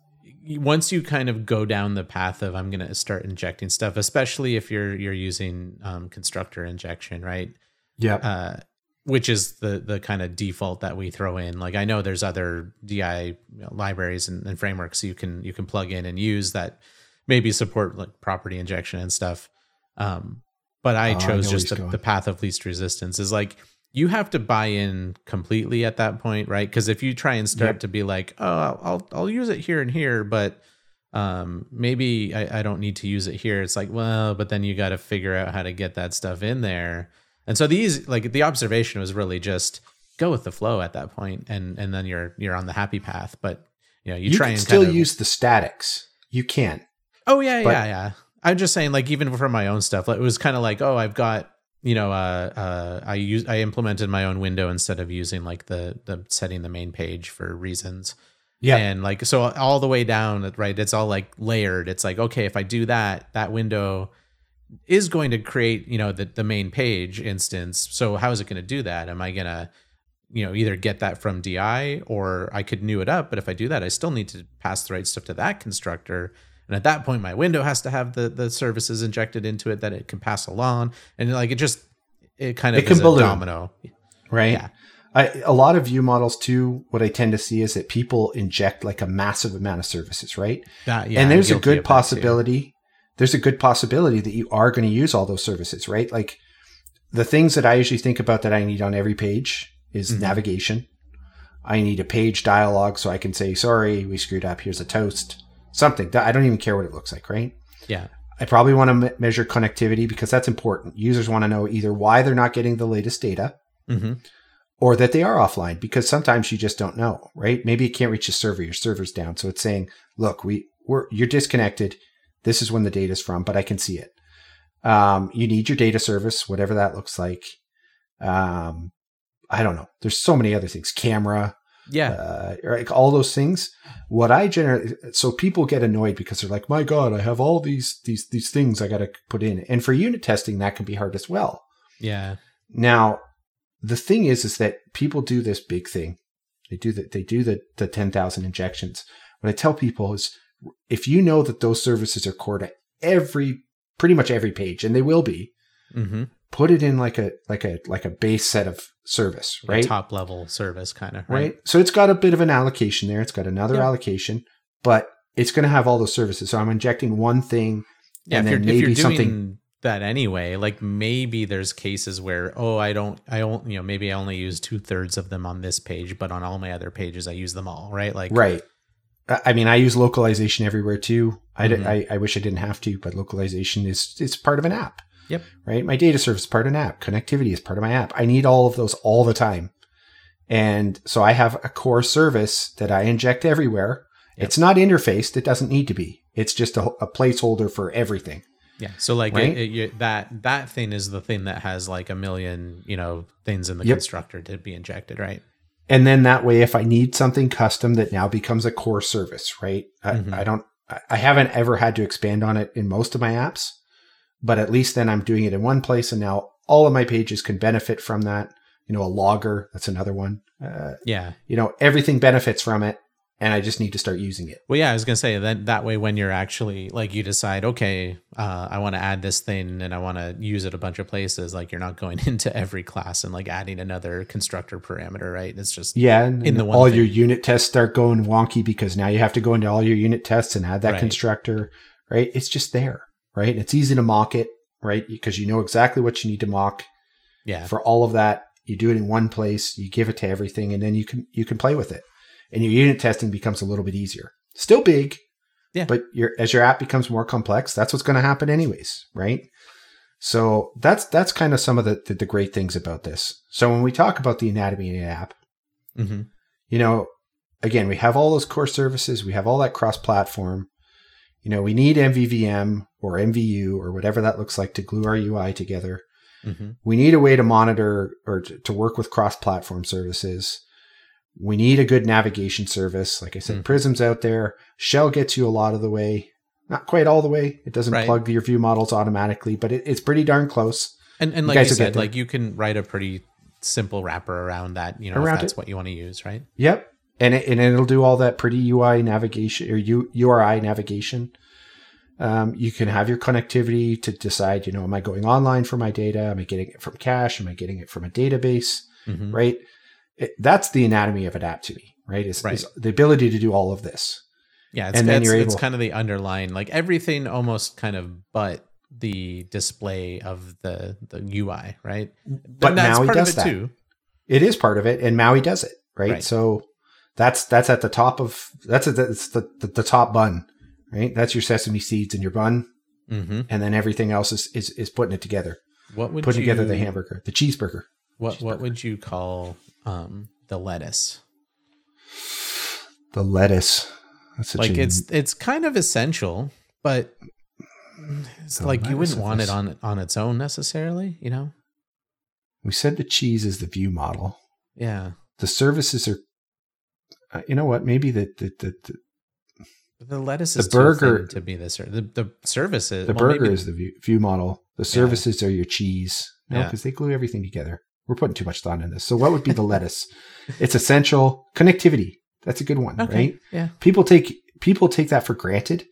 once you kind of go down the path of I'm going to start injecting stuff, especially if you're you're using um, constructor injection, right? Yeah. uh, which is the the kind of default that we throw in. Like I know there's other DI you know, libraries and, and frameworks you can you can plug in and use that maybe support like property injection and stuff. Um, but I Oh, chose where just the, the path of least resistance. Is like you have to buy in completely at that point, right? Because if you try and start Yep. to be like, oh, I'll I'll, use it here and here, but um maybe I, I don't need to use it here it's like well but then you got to figure out how to get that stuff in there and so these like the observation was really just go with the flow at that point and and then you're you're on the happy path but you know you, You, try and still kind of, use the statics. You can't. oh yeah but- yeah yeah i'm just saying like even for my own stuff like, it was kind of like oh i've got you know uh uh i use i implemented my own window instead of using like the the setting the main page for reasons. Yeah. and like so all the way down right it's all like layered. It's like okay if i do that that window is going to create you know the, the main page instance. So how is it going to do that? Am i going to you know either get that from di or i could new it up but if i do that i still need to pass the right stuff to that constructor and at that point my window has to have the the services injected into it that it can pass along and like it just it kind of It can is a balloon. domino right? Yeah. I, a lot of view models too. What I tend to see is that people inject like a massive amount of services, right? that yeah and there's a good of that too. possibility. There's a good possibility that you are going to use all those services, right? Like the things that I usually think about that I need on every page is Mhm. navigation. I need a page dialogue so I can say, "Sorry, we screwed up. Here's a toast." Something I don't even care what it looks like, right? yeah I probably want to me- measure connectivity because that's important. Users want to know either why they're not getting the latest data hmm or that they are offline because sometimes you just don't know, right? Maybe you can't reach the server, your server's down. So it's saying, look, we, we're, you're disconnected. This is when the data's from, but I can see it. Um, you need your data service, whatever that looks like. Um, I don't know. There's so many other things. Camera, Yeah. uh, like all those things. What I generally, so people get annoyed because they're like, my God, I have all these these these things I got to put in. And for unit testing, that can be hard as well. yeah. Now, the thing is, is that people do this big thing. They do that. They do the the ten thousand injections. What I tell people is, if you know that those services are core to every, pretty much every page, and they will be, Mm-hmm. put it in like a like a like a base set of service, right? Top level service kind of. right? Right. So it's got a bit of an allocation there. It's got another Yeah. allocation, but it's going to have all those services. So I'm injecting one thing, Yeah. and then if you're maybe doing something. that anyway, like maybe there's cases where, oh, I don't, I don't, you know, maybe I only use two thirds of them on this page, but on all my other pages, I use them all. Right. Like, Right. I mean, I use localization everywhere too. I, Mhm. I, I wish I didn't have to, but localization is it's part of an app. Yep. Right. My data service is part of an app. Connectivity is part of my app. I need all of those all the time. And so I have a core service that I inject everywhere. Yep. It's not interfaced. It doesn't need to be. It's just a, a placeholder for everything. Yeah. So like Right? it, it, you- that that thing is the thing that has like a million, you know, things in the Yep. constructor to be injected, right? and then that way if i need something custom that now becomes a core service right I, Mhm. I don't I- i haven't ever had to expand on it in most of my apps but at least then i'm doing it in one place and now all of my pages can benefit from that you know a logger that's another one uh, Yeah. you know everything benefits from it and i just need to start using it Well, yeah, I was gonna say that that way when you're actually like you decide, okay, uh, I want to add this thing and I want to use it a bunch of places. Like you're not going into every class and like adding another constructor parameter, right? It's just yeah and, In the and one all thing. your unit tests start going wonky because now you have to go into all your unit tests and add that Right. constructor right it's just there right? It's easy to mock it right? Because you know exactly what you need to mock. Yeah, for all of that you do it in one place you give it to everything and then you can you can play with it. And your unit testing becomes a little bit easier. Still big Yeah. but your as your app becomes more complex that's what's going to happen anyways right? So that's that's kind of some of the, the the great things about this. So when we talk about the anatomy in an app hmm you know again we have all those core services we have all that cross platform you know we need mvvm or mvu or whatever that looks like to glue our ui together hmm we need a way to monitor or to, to work with cross-platform services we need a good navigation service like i said Mhm. prism's out there shell gets you a lot of the way not quite all the way it doesn't Right. plug your view models automatically but it, it's pretty darn close and and You like you said, like you can write a pretty simple wrapper around that. You know, Around if that's it. what you want to use, right? yep and, it, and it'll do all that pretty ui navigation or U, uri navigation um, you can have your connectivity to decide you know am i going online for my data am i getting it from cache am i getting it from a database hmm right? It, that's the anatomy of an app to me, right? Is, Right. is the ability to do all of this. Yeah, it's, And then it's, you're able, it's kind of the underlying, like everything almost kind of but the display of the the UI, right? But that's Maui part does of it that. too. It is part of it, and Maui does it, right? Right. So that's that's at the top of that's at the, it's the, the the top bun, right? That's your sesame seeds in your bun, hmm and then everything else is is, is putting it together, What would putting you, together the hamburger, the cheeseburger. What what would you call um the lettuce? The lettuce. That's like a- it's it's kind of essential, but it's like you wouldn't want it on on its own necessarily, you know? we said the cheese is the view model. Yeah. The services are. Uh, you know what? Maybe the the, the, the the lettuce The is too burger- to be the ser- the the services. The well, burger is the view, view model. The services are your cheese. No, Yeah. because they glue everything together. We're putting too much thought in this. So, what would be the lettuce? It's essential connectivity. That's a good one, okay. right? Yeah. People take people take that for granted,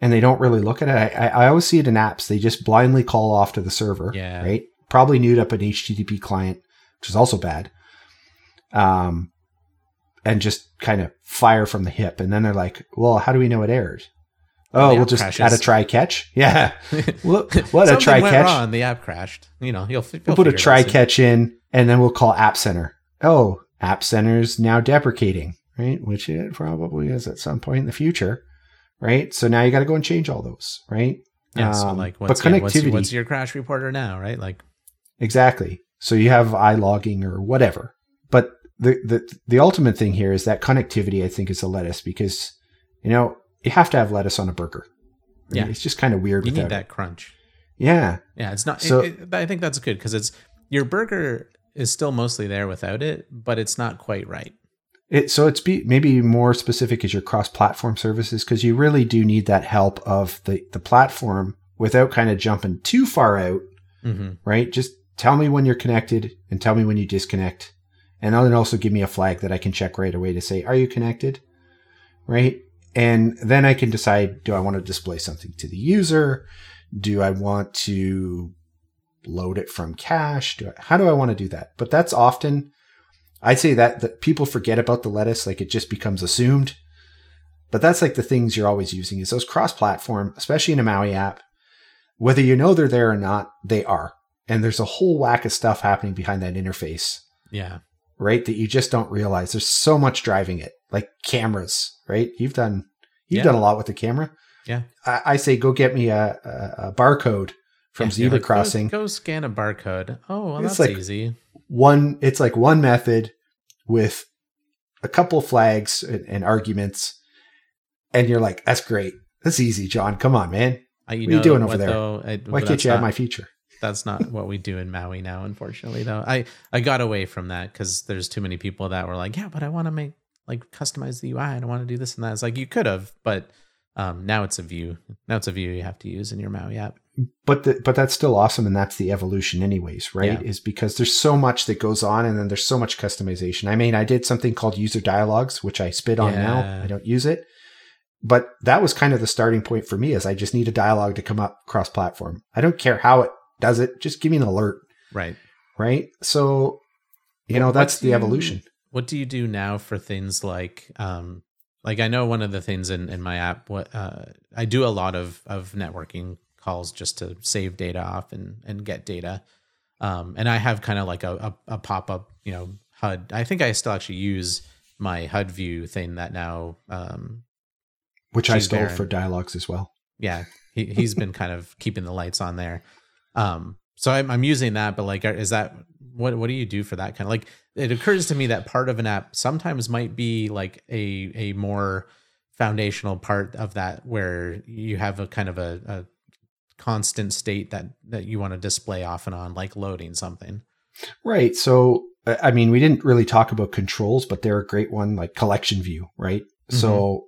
and they don't really look at it. I, I, I always see it in apps. They just blindly call off to the server, Yeah. right? Probably newed up an HTTP client, which is also bad. Um, and just kind of fire from the hip, and then they're like, "Well, how do we know it aired?" Oh, we'll just crashes. add a try catch. Yeah. What, a try catch. wrong. The app crashed. You know, you'll, you'll We'll put a try catch in, and then we'll call App Center. Oh, App Center's now deprecating, right? Which it probably is at some point in the future, right? So now you got to go and change all those, right? Yeah. so Um, like, but what's, yeah, what's, connectivity, what's your crash reporter now, right? Like, exactly. So you have i logging or whatever, the, the the ultimate thing here is that connectivity. I think is the lettuce because you know you have to have lettuce on a burger. Yeah. it's just kind of weird. You without need that It. crunch. Yeah, Yeah, it's not. So- it- it- I think that's good because it's your burger is still mostly there without it, but it's not quite right. It, so it's be maybe more specific as your cross-platform services because you really do need that help of the the platform without kind of jumping too far out, hmm right? Just tell me when you're connected and tell me when you disconnect, and then also give me a flag that I can check right away to say, are you connected, right? And then I can decide, do I want to display something to the user? Do I want to load it from cache? Do I, how do I want to do that? But that's often I'd say that, that people forget about the lettuce, like it just becomes assumed. But that's like the things you're always using is those cross-platform, especially in a Maui app. Whether you know they're there or not, they are. And there's a whole whack of stuff happening behind that interface, Yeah. Right? That you just don't realize. There's so much driving it, like cameras, right? You've done you've Yeah. done a lot with the camera. Yeah. I, I say go get me a, a, a barcode from Yeah, Zebra like, Crossing. Go, scan a barcode. Oh, well, It's that's like- easy. one it's like one method with a couple flags and, and arguments and you're like that's great that's easy Jon come on man I, you what are you doing over what, there? Though, I, why can't you add not- my feature That's not what we do in Maui now, unfortunately. Though I I got away from that because there's too many people that were like, yeah, but I want to make like customize the UI. I don't want to do this and that. It's like you could have, but um, now it's a view. Now it's a view you have to use in your Maui app. but the, but that's still awesome and that's the evolution anyways right Yeah. is because there's so much that goes on and then there's so much customization i mean i did something called user dialogues which i spit on now i don't use it but that was kind of the starting point for me is i just need a dialogue to come up cross platform i don't care how it does it just give me an alert Right. right so you know that's the you- evolution What do you do now for things like um like I know one of the things in, in my app what uh I do a lot of of networking calls just to save data off and and get data. Um and I have kind of like a, a, a pop-up, you know, HUD. I think I still actually use my HUD view thing that now um which I stole Barron. for dialogues as well. yeah, he he's been kind of keeping the lights on there. Um, so I'm I'm using that, but like, is that what what do you do for that kind of like? It occurs to me that part of an app sometimes might be like a a more foundational part of that where you have a kind of a, a constant state that that you want to display off and on, like loading something. Right. So, I I mean, we didn't really talk about controls, but they're a great one, like collection view, right? So,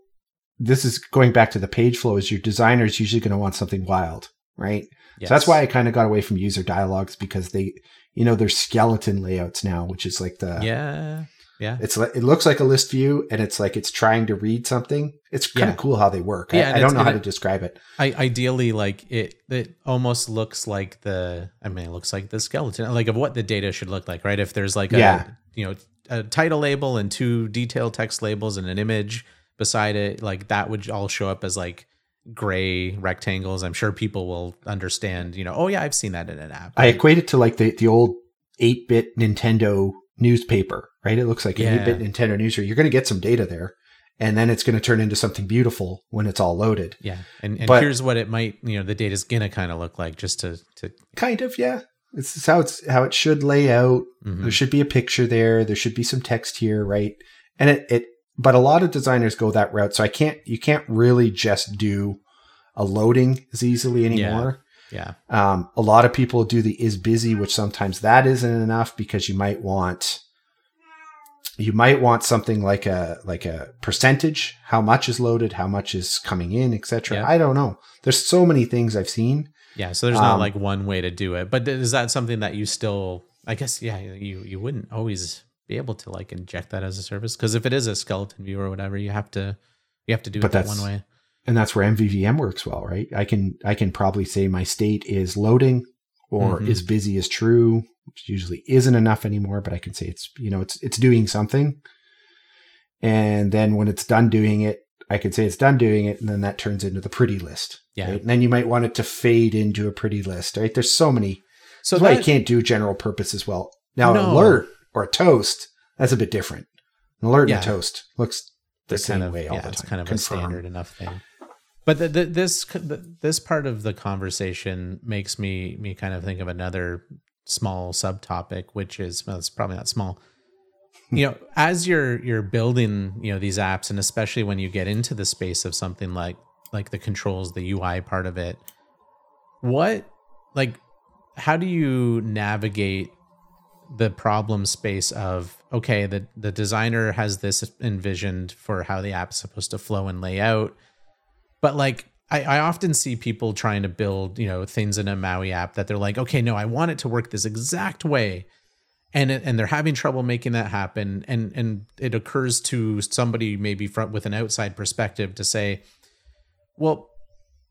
this is going back to the page flow. Is your designer is usually going to want something wild, right? Yes. So that's why I kind of got away from user dialogues because they, you know, there's skeleton layouts now, which is like the yeah, yeah, It's like it looks like a list view, and it's like it's trying to read something. It's kind Yeah. of cool how they work. Yeah, I, I don't know how and to describe it. I ideally like it. It almost looks like the. I mean, it looks like the skeleton, like of what the data should look like, right? If there's like a, you know, a title label and two detailed text labels and an image beside it, like that would all show up as like gray rectangles. I'm sure people will understand. You know, oh yeah, I've seen that in an app. I equate it to like the the old eight bit Nintendo newspaper, right? It looks like an Yeah. eight bit Nintendo newspaper. You're going to get some data there, and then it's going to turn into something beautiful when it's all loaded. yeah, and and But- here's what it might, you know, the data's gonna kind of look like, just to to. Kind of, yeah. This is how it's how it should lay out. mhm. There should be a picture there. There should be some text here, right? And it, it but a lot of designers go that route. So I can't you can't really just do a loading as easily anymore. Yeah, Um, a lot of people do the is busy, which sometimes that isn't enough because you might want you might want something like a like a percentage, how much is loaded, how much is coming in, etc. Yeah. I don't know. There's so many things I've seen. yeah. So there's not Um, like one way to do it, but is that something that you still? I guess yeah, you you wouldn't always be able to like inject that as a service because if it is a skeleton view or whatever, you have to you have to do But it that one way. and that's where MVVM works well, right? I can I can probably say my state is loading or Mhm. is busy is true, which usually isn't enough anymore, but I can say it's you know it's it's doing something. And then when it's done doing it, I can say it's done doing it, and then that turns into the pretty list. Yeah. right? And then you might want it to fade into a pretty list, right? There's so many. So That's why you can't do general purpose as well. Now, No. alert or a toast, that's a bit different. An alert Yeah. and a toast looks the same kind of, way all yeah, the it's kind of Confirm. a standard enough thing. But the, the, this the, this part of the conversation makes me me kind of think of another small subtopic, which is well, it's probably not small. you know, as you're you're building, you know, these apps, and especially when you get into the space of something like like the controls, the UI part of it, what like how do you navigate the problem space of okay the the designer has this envisioned for how the app's supposed to flow and lay out. But like I, I often see people trying to build you know things in a maui app that they're like okay no i want it to work this exact way. And it, and they're having trouble making that happen. And and it occurs to somebody maybe from with an outside perspective to say well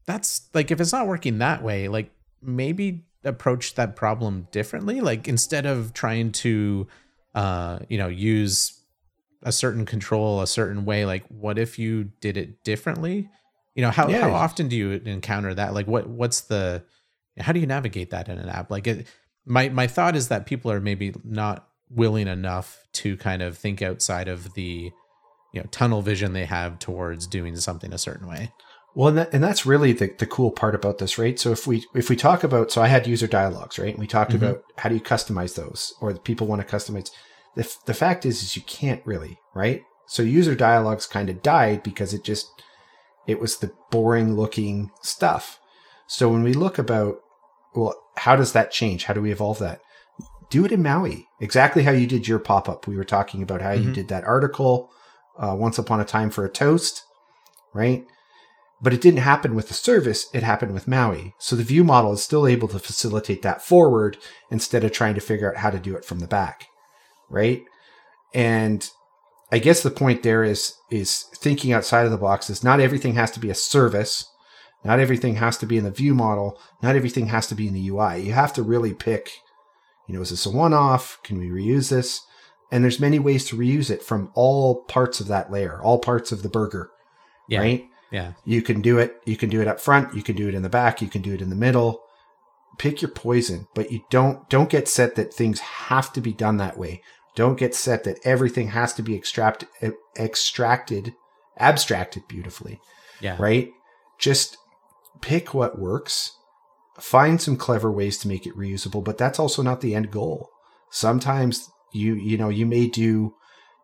that's like if it's not working that way like maybe approach that problem differently? Like instead of trying to uh you know use a certain control a certain way like what if you did it differently? You know how, Yeah. how often do you encounter that? Like what what's the how do you navigate that in an app? Like it my my thought is that people are maybe not willing enough to kind of think outside of the you know tunnel vision they have towards doing something a certain way Well, and, that, and that's really the, the cool part about this, right? So if we if we talk about, so I had user dialogues, right? And we talked Mhm. about how do you customize those, or the people want to customize. The, f- the fact is, is you can't really, right? So user dialogues kind of died because it just it was the boring looking stuff. So when we look about, well, how does that change? How do we evolve that? Do it in Maui, exactly how you did your pop up. We were talking about how you Mhm. did that article, uh, once upon a time for a toast, right? But it didn't happen with the service it happened with maui. So the view model is still able to facilitate that forward instead of trying to figure out how to do it from the back right? And i guess the point there is is thinking outside of the box is not everything has to be a service. Not everything has to be in the view model. Not everything has to be in the ui you have to really pick you know is this a one-off? Can we reuse this? And there's many ways to reuse it from all parts of that layer all parts of the burger yeah. right yeah you can do it. You can do it up front. You can do it in the back. You can do it in the middle. Pick your poison, but you don't don't get set that things have to be done that way. Don't get set that everything has to be extract, extracted, abstracted beautifully, yeah right? Just pick what works. Find some clever ways to make it reusable, but that's also not the end goal. Sometimes you you know you may do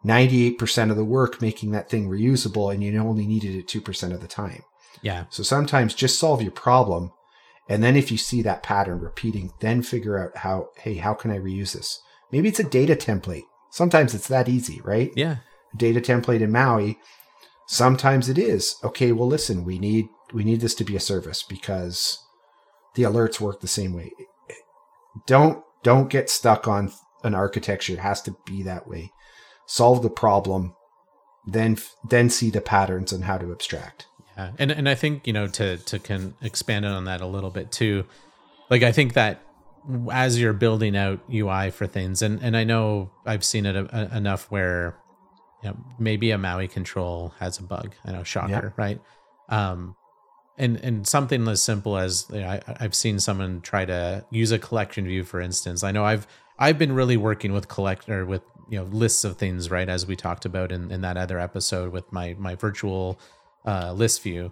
98% of the work making that thing reusable and you only needed it 2% of the time. yeah So sometimes just solve your problem. And then if you see that pattern repeating, then figure out how, hey, how can I reuse this? Maybe it's a data template. Sometimes it's that easy, right? yeah Data template in Maui. Sometimes it is. Okay, well listen, we need we need this to be a service because the alerts work the same way. Don't don't get stuck on an architecture. It has to be that way. Solve the problem, then then see the patterns and how to abstract. Yeah, and and I think you know to to can expand on that a little bit too. Like I think that as you're building out UI for things, and and I know I've seen it a, a- enough where you know, maybe a Maui control has a bug. I know, shocker, Yeah. right? Um, and and something as simple as you know, I, I've seen someone try to use a collection view, for instance. I know I've I've been really working with collect or with you know lists of things, right? As we talked about in, in that other episode with my my virtual uh, list view,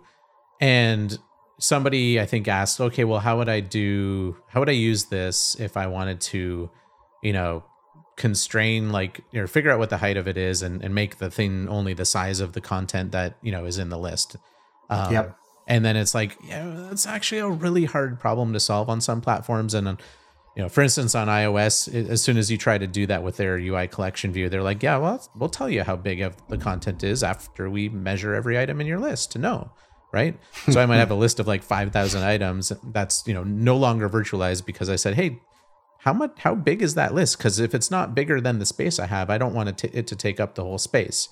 and somebody I think asked, okay, well, how would I do? How would I use this if I wanted to, you know, constrain like or figure out what the height of it is and, and make the thing only the size of the content that you know is in the list. Um, Yep. And then it's like, yeah, that's actually a really hard problem to solve on some platforms. And, you know, for instance, on iOS, as soon as you try to do that with their UI collection view, they're like, yeah, well, we'll tell you how big of the content is after we measure every item in your list to know. Right. So I might have a list of like 5,000 items that's, you know, no longer virtualized because I said, hey, how much, how big is that list? Because if it's not bigger than the space I have, I don't want it to take up the whole space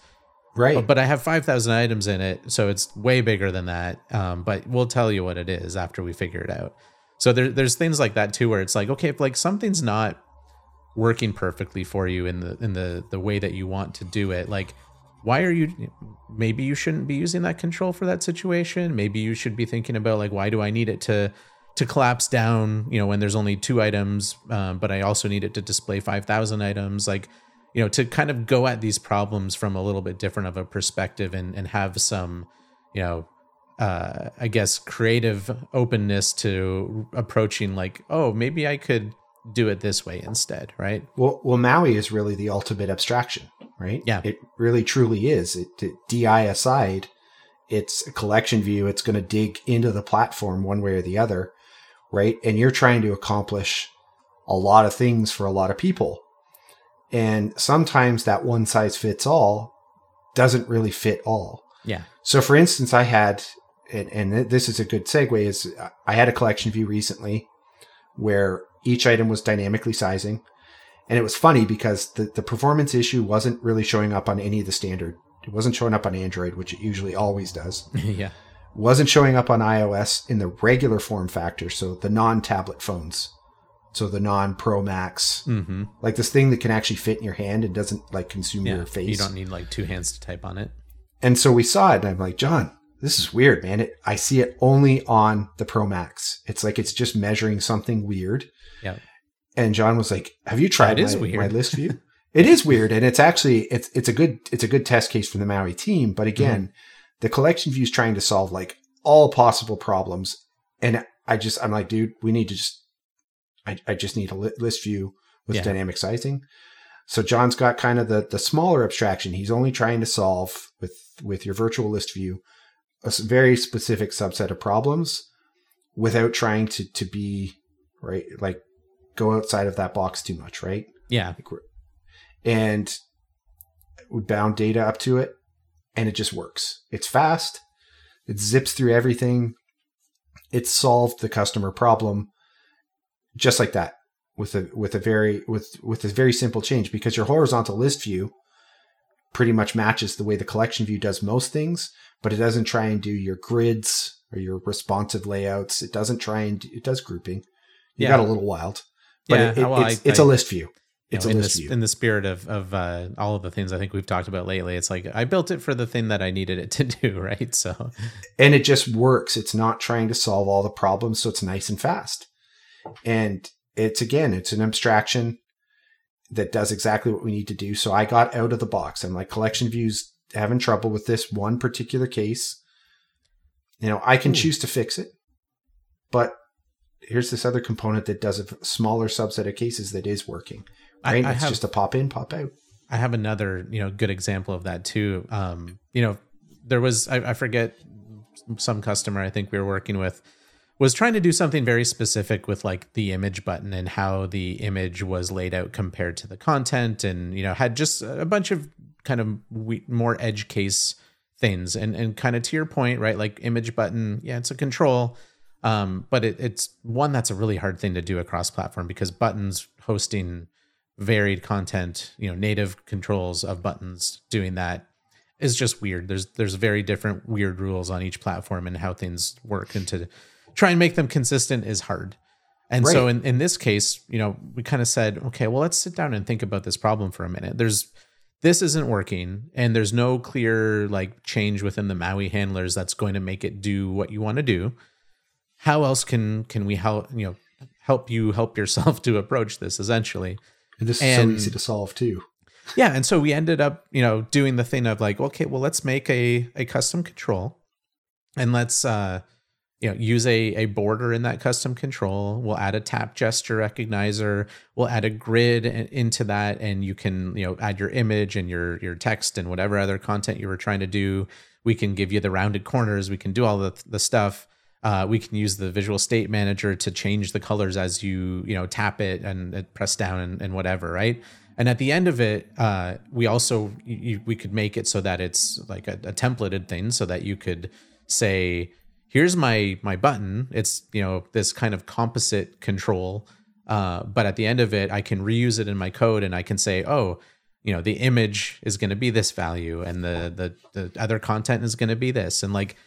Right. but, but I have 5,000 items in it, so it's way bigger than that. Um, but we'll tell you what it is after we figure it out. So there, there's things like that too, where it's like, okay, if like something's not working perfectly for you in the in the the way that you want to do it, like why are you? Maybe you shouldn't be using that control for that situation. Maybe you should be thinking about like, why do I need it to to collapse down? You know, when there's only two items, um, but I also need it to display 5,000 items, like you know to kind of go at these problems from a little bit different of a perspective and and have some you know uh i guess creative openness to approaching like oh maybe i could do it this way instead right Well, well, Maui is really the ultimate abstraction, right? Yeah. It really truly is. It, it DI aside, it's a collection view. It's going to dig into the platform one way or the other, right? And you're trying to accomplish a lot of things for a lot of people. And sometimes that one size fits all doesn't really fit all. Yeah. So, for instance, I had, and, and this is a good segue, is I had a collection view recently where each item was dynamically sizing. And it was funny because the, the performance issue wasn't really showing up on any of the standard. It wasn't showing up on Android, which it usually always does. yeah. Wasn't showing up on iOS in the regular form factor, so the non tablet phones. So the non Pro Max, Mm-hmm. like this thing that can actually fit in your hand and doesn't like consume Yeah. your face. You don't need like two hands to type on it. And so we saw it, and I'm like, Jon, this is weird, man. It, I see it only on the Pro Max. It's like it's just measuring something weird. Yeah. And Jon was like, "Have you tried my, weird. my list view?" it is weird, and it's actually it's it's a good it's a good test case for the Maui team. But again, Mm-hmm. the collection view is trying to solve like all possible problems, and I just I'm like, dude, we need to just I I just need a list view with Yeah. dynamic sizing. So Jon's got kind of the the smaller abstraction. He's only trying to solve with with your virtual list view a very specific subset of problems without trying to to be right like go outside of that box too much, right? Yeah. And we bound data up to it and it just works. It's fast. It zips through everything. It solved the customer problem just like that with a with a very with with a very simple change because your horizontal list view pretty much matches the way the collection view does most things, but it doesn't try and do your grids or your responsive layouts. It doesn't try and do, it does grouping. You Yeah. got a little wild, but Yeah, it, it- well, it's, I- it's I- a list view. You It's know, a in list the, view. in the spirit of of uh, all of the things I think we've talked about lately, it's like I built it for the thing that I needed it to do, right? So and it just works. It's not trying to solve all the problems, so it's nice and fast. And it's again, it's an abstraction that does exactly what we need to do. So I got out of the box. I'm like collection views having trouble with this one particular case. You know, I can Ooh. choose to fix it, but here's this other component that does a smaller subset of cases that is working. I, Right? I it's have just a pop in, pop out. I have another, you know, good example of that too. Um, you know, there was I, I forget some customer I think we were working with was trying to do something very specific with like the image button and how the image was laid out compared to the content and you know had just a bunch of kind of we, more edge case things. And and kind of to your point right like image button yeah it's a control um but it, it's one that's a really hard thing to do across platform because buttons hosting varied content you know native controls of buttons doing that is just weird. There's there's very different weird rules on each platform and how things work and to try and make them consistent is hard. And so in, in this case you know we kind of said okay well let's sit down and think about this problem for a minute. There's this isn't working and there's no clear like change within the maui handlers that's going to make it do what you want to do. How else can can we help you know help you help yourself to approach this essentially? And this is And- so easy to solve too. yeah and so we ended up you know doing the thing of like okay well let's make a a custom control and let's uh you know use a a border in that custom control. We'll add a tap gesture recognizer. We'll add a grid into that and you can you know add your image and your your text and whatever other content you were trying to do. We can give you the rounded corners. We can do all the the stuff. Uh, we can use the visual state manager to change the colors as you you know tap it and, press down and, and whatever right? And at the end of it uh, we also you- we could make it so that it's like a, a templated thing so that you could say here's my my button. It's you know this kind of composite control uh, but at the end of it i can reuse it in my code and i can say oh you know the image is going to be this value and the the the other content is going to be this. And like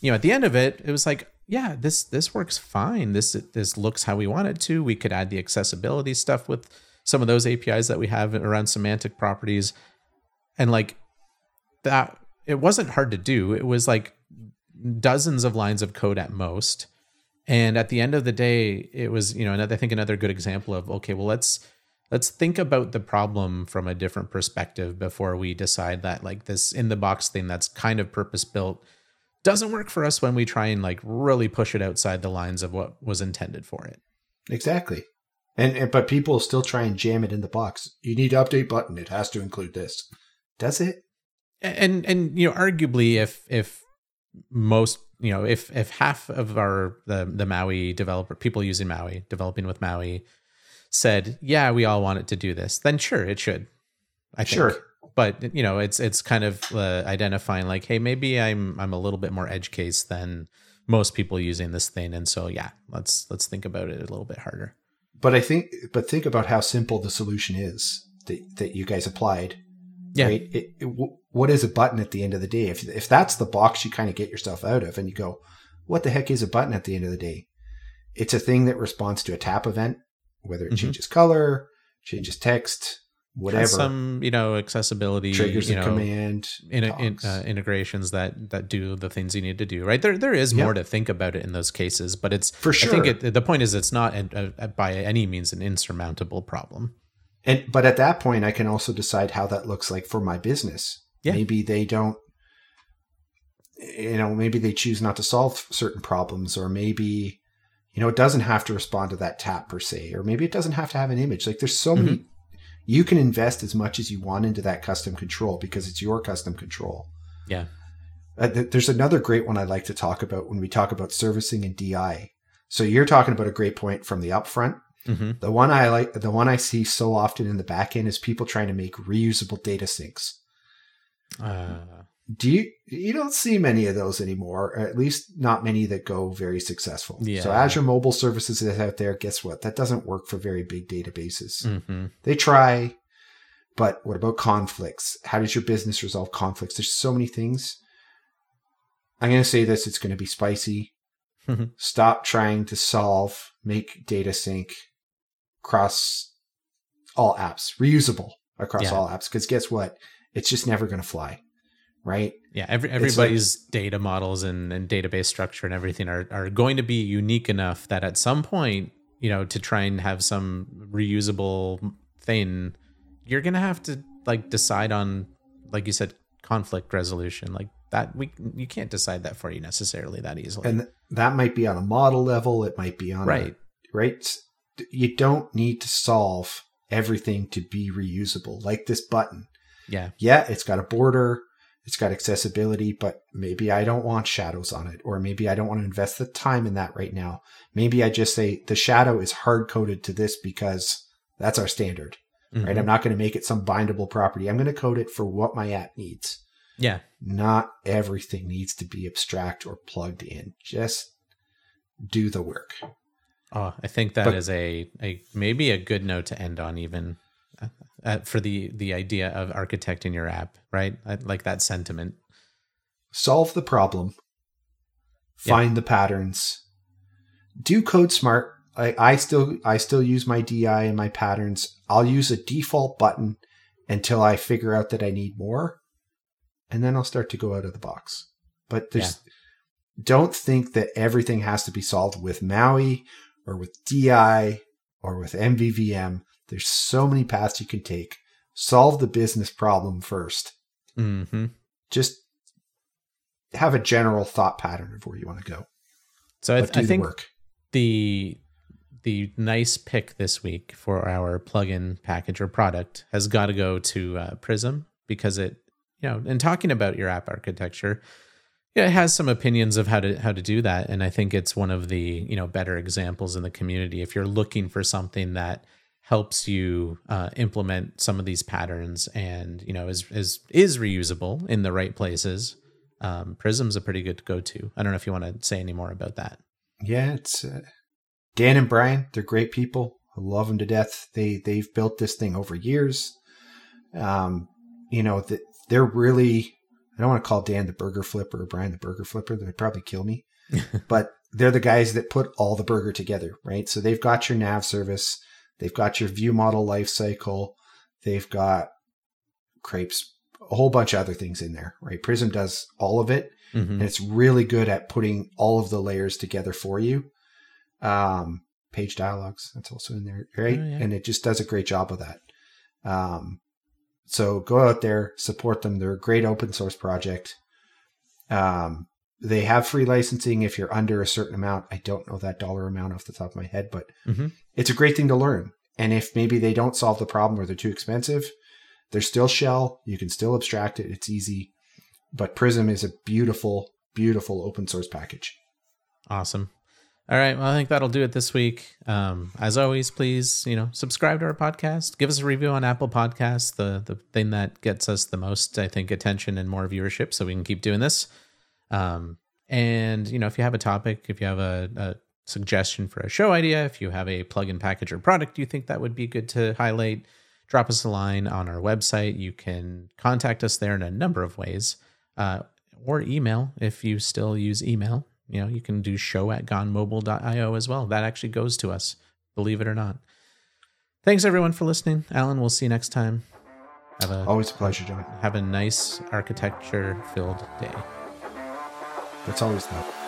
you know at the end of it it was like yeah this this works fine. This this looks how we want it to. We could add the accessibility stuff with some of those apis that we have around semantic properties. And like that it wasn't hard to do. It was like dozens of lines of code at most and at the end of the day it was you know another i think another good example of okay well let's let's think about the problem from a different perspective before we decide that like this in the box thing that's kind of purpose built doesn't work for us when we try and like really push it outside the lines of what was intended for it Exactly. And, and but people still try and jam it in the box. You need to update button. It has to include this. Does it? and and you know arguably if if most you know if if half of our the the maui developer people using maui developing with maui said yeah we all want it to do this then sure it should i think Sure. but you know it's it's kind of uh, identifying like hey maybe i'm i'm a little bit more edge case than most people using this thing and so yeah let's let's think about it a little bit harder But I think, but think about how simple the solution is that, that you guys applied. Yeah. Right? It, it, what is a button at the end of the day? If, if that's the box you kind of get yourself out of and you go, what the heck is a button at the end of the day? It's a thing that responds to a tap event, whether it Mhm. changes color, changes text, whatever, Has some you know accessibility triggers you a know, command. in, in uh, integrations that that do the things you need to do right there there is more to think about it in those cases but it's For sure. i think it, the point is it's not a, a, by any means an insurmountable problem And but at that point, I can also decide how that looks like for my business. Yeah. Maybe they don't, you know, maybe they choose not to solve certain problems, or maybe, you know, it doesn't have to respond to that tap per se, or maybe it doesn't have to have an image. Like there's so many. You can invest as much as you want into that custom control because it's your custom control. yeah Uh, th- there's another great one I like to talk about when we talk about servicing and DI. So you're talking about a great point from the upfront. Hmm The one I like, the one I see so often in the back end is people trying to make reusable data syncs. uh, Do you, you don't see many of those anymore, at least not many that go very successful. Yeah. So Azure Mobile Services is out there. Guess what? That doesn't work for very big databases. hmm They try, but what about conflicts? How does your business resolve conflicts? There's so many things. I'm going to say this, it's going to be spicy. Stop trying to solve, make data sync across all apps, reusable across Yeah. all apps. Because guess what? It's just never going to fly, right? yeah every, like- everybody's data models and, and database structure and everything are, are going to be unique enough that at some point you know to try and have some reusable thing you're gonna have to like decide on like you said conflict resolution like that we you can't decide that for you necessarily that easily And that might be on a model level. It might be on a- right right? You don't need to solve everything to be reusable, like this button. yeah Yeah, it's got a border, it's got accessibility, but maybe I don't want shadows on it, or maybe I don't want to invest the time in that right now. Maybe I just say the shadow is hard coded to this because that's our standard, right? Mhm. I'm not going to make it some bindable property. I'm going to code it for what my app needs. yeah Not everything needs to be abstract or plugged in. Just do the work. Oh, I think that is But- a, a maybe a good note to end on, even uh, uh, for the the idea of architecting your app, right? I like that sentiment. solve the problem, Yeah. find the patterns, do code smart. I, I still I still use my DI and my patterns. I'll use a default button until I figure out that I need more, and then I'll start to go out of the box. But there's don't think that everything has to be solved with Maui or with DI or with MVVM. There's so many paths you can take. Solve the business problem first hmm just have a general thought pattern of where you want to go. So I, th- do I the think work. the the nice pick this week for our plugin package or product has got to go to uh, Prism because it, you know, in talking about your app architecture, yeah, it has some opinions of how to how to do that, and I think it's one of the you know better examples in the community. If you're looking for something that helps you uh, implement some of these patterns and you know is is is reusable in the right places, um, Prism's a pretty good go to. I don't know if you want to say any more about that. Yeah, it's uh, Dan and Brian. They're great people. I love them to death. They they've built this thing over years. Um, you know that they're really. I don't want to call Dan the burger flipper or Brian the burger flipper. They'd probably kill me. but they're the guys that put all the burger together, right? So they've got your nav service, they've got your view model lifecycle, they've got crepes, a whole bunch of other things in there, right? Prism does all of it Mhm. and it's really good at putting all of the layers together for you. Um, page dialogues, that's also in there, right? Oh, yeah. And it just does a great job of that. Um, so go out there, support them. They're a great open source project. Um, they have free licensing if you're under a certain amount. I don't know that dollar amount off the top of my head, but Mhm. it's a great thing to learn. And if maybe they don't solve the problem or they're too expensive, There's still shell. You can still abstract it. It's easy. But Prism is a beautiful, beautiful open source package. Awesome. All right. Well, I think that'll do it this week. Um, as always, please, you know, subscribe to our podcast. Give us a review on Apple Podcasts, the the thing that gets us the most, I think, attention and more viewership, so we can keep doing this. Um, and you know, if you have a topic, if you have a, a suggestion for a show idea, if you have a plugin package or product you think that would be good to highlight, drop us a line on our website. You can contact us there in a number of ways, uh, or email if you still use email. You know, you can do show at gonemobile.io as well. That actually goes to us, believe it or not. Thanks everyone for listening. Allan, we'll see you next time. Have a always a pleasure, Jon. Have a nice architecture filled day. That's always that.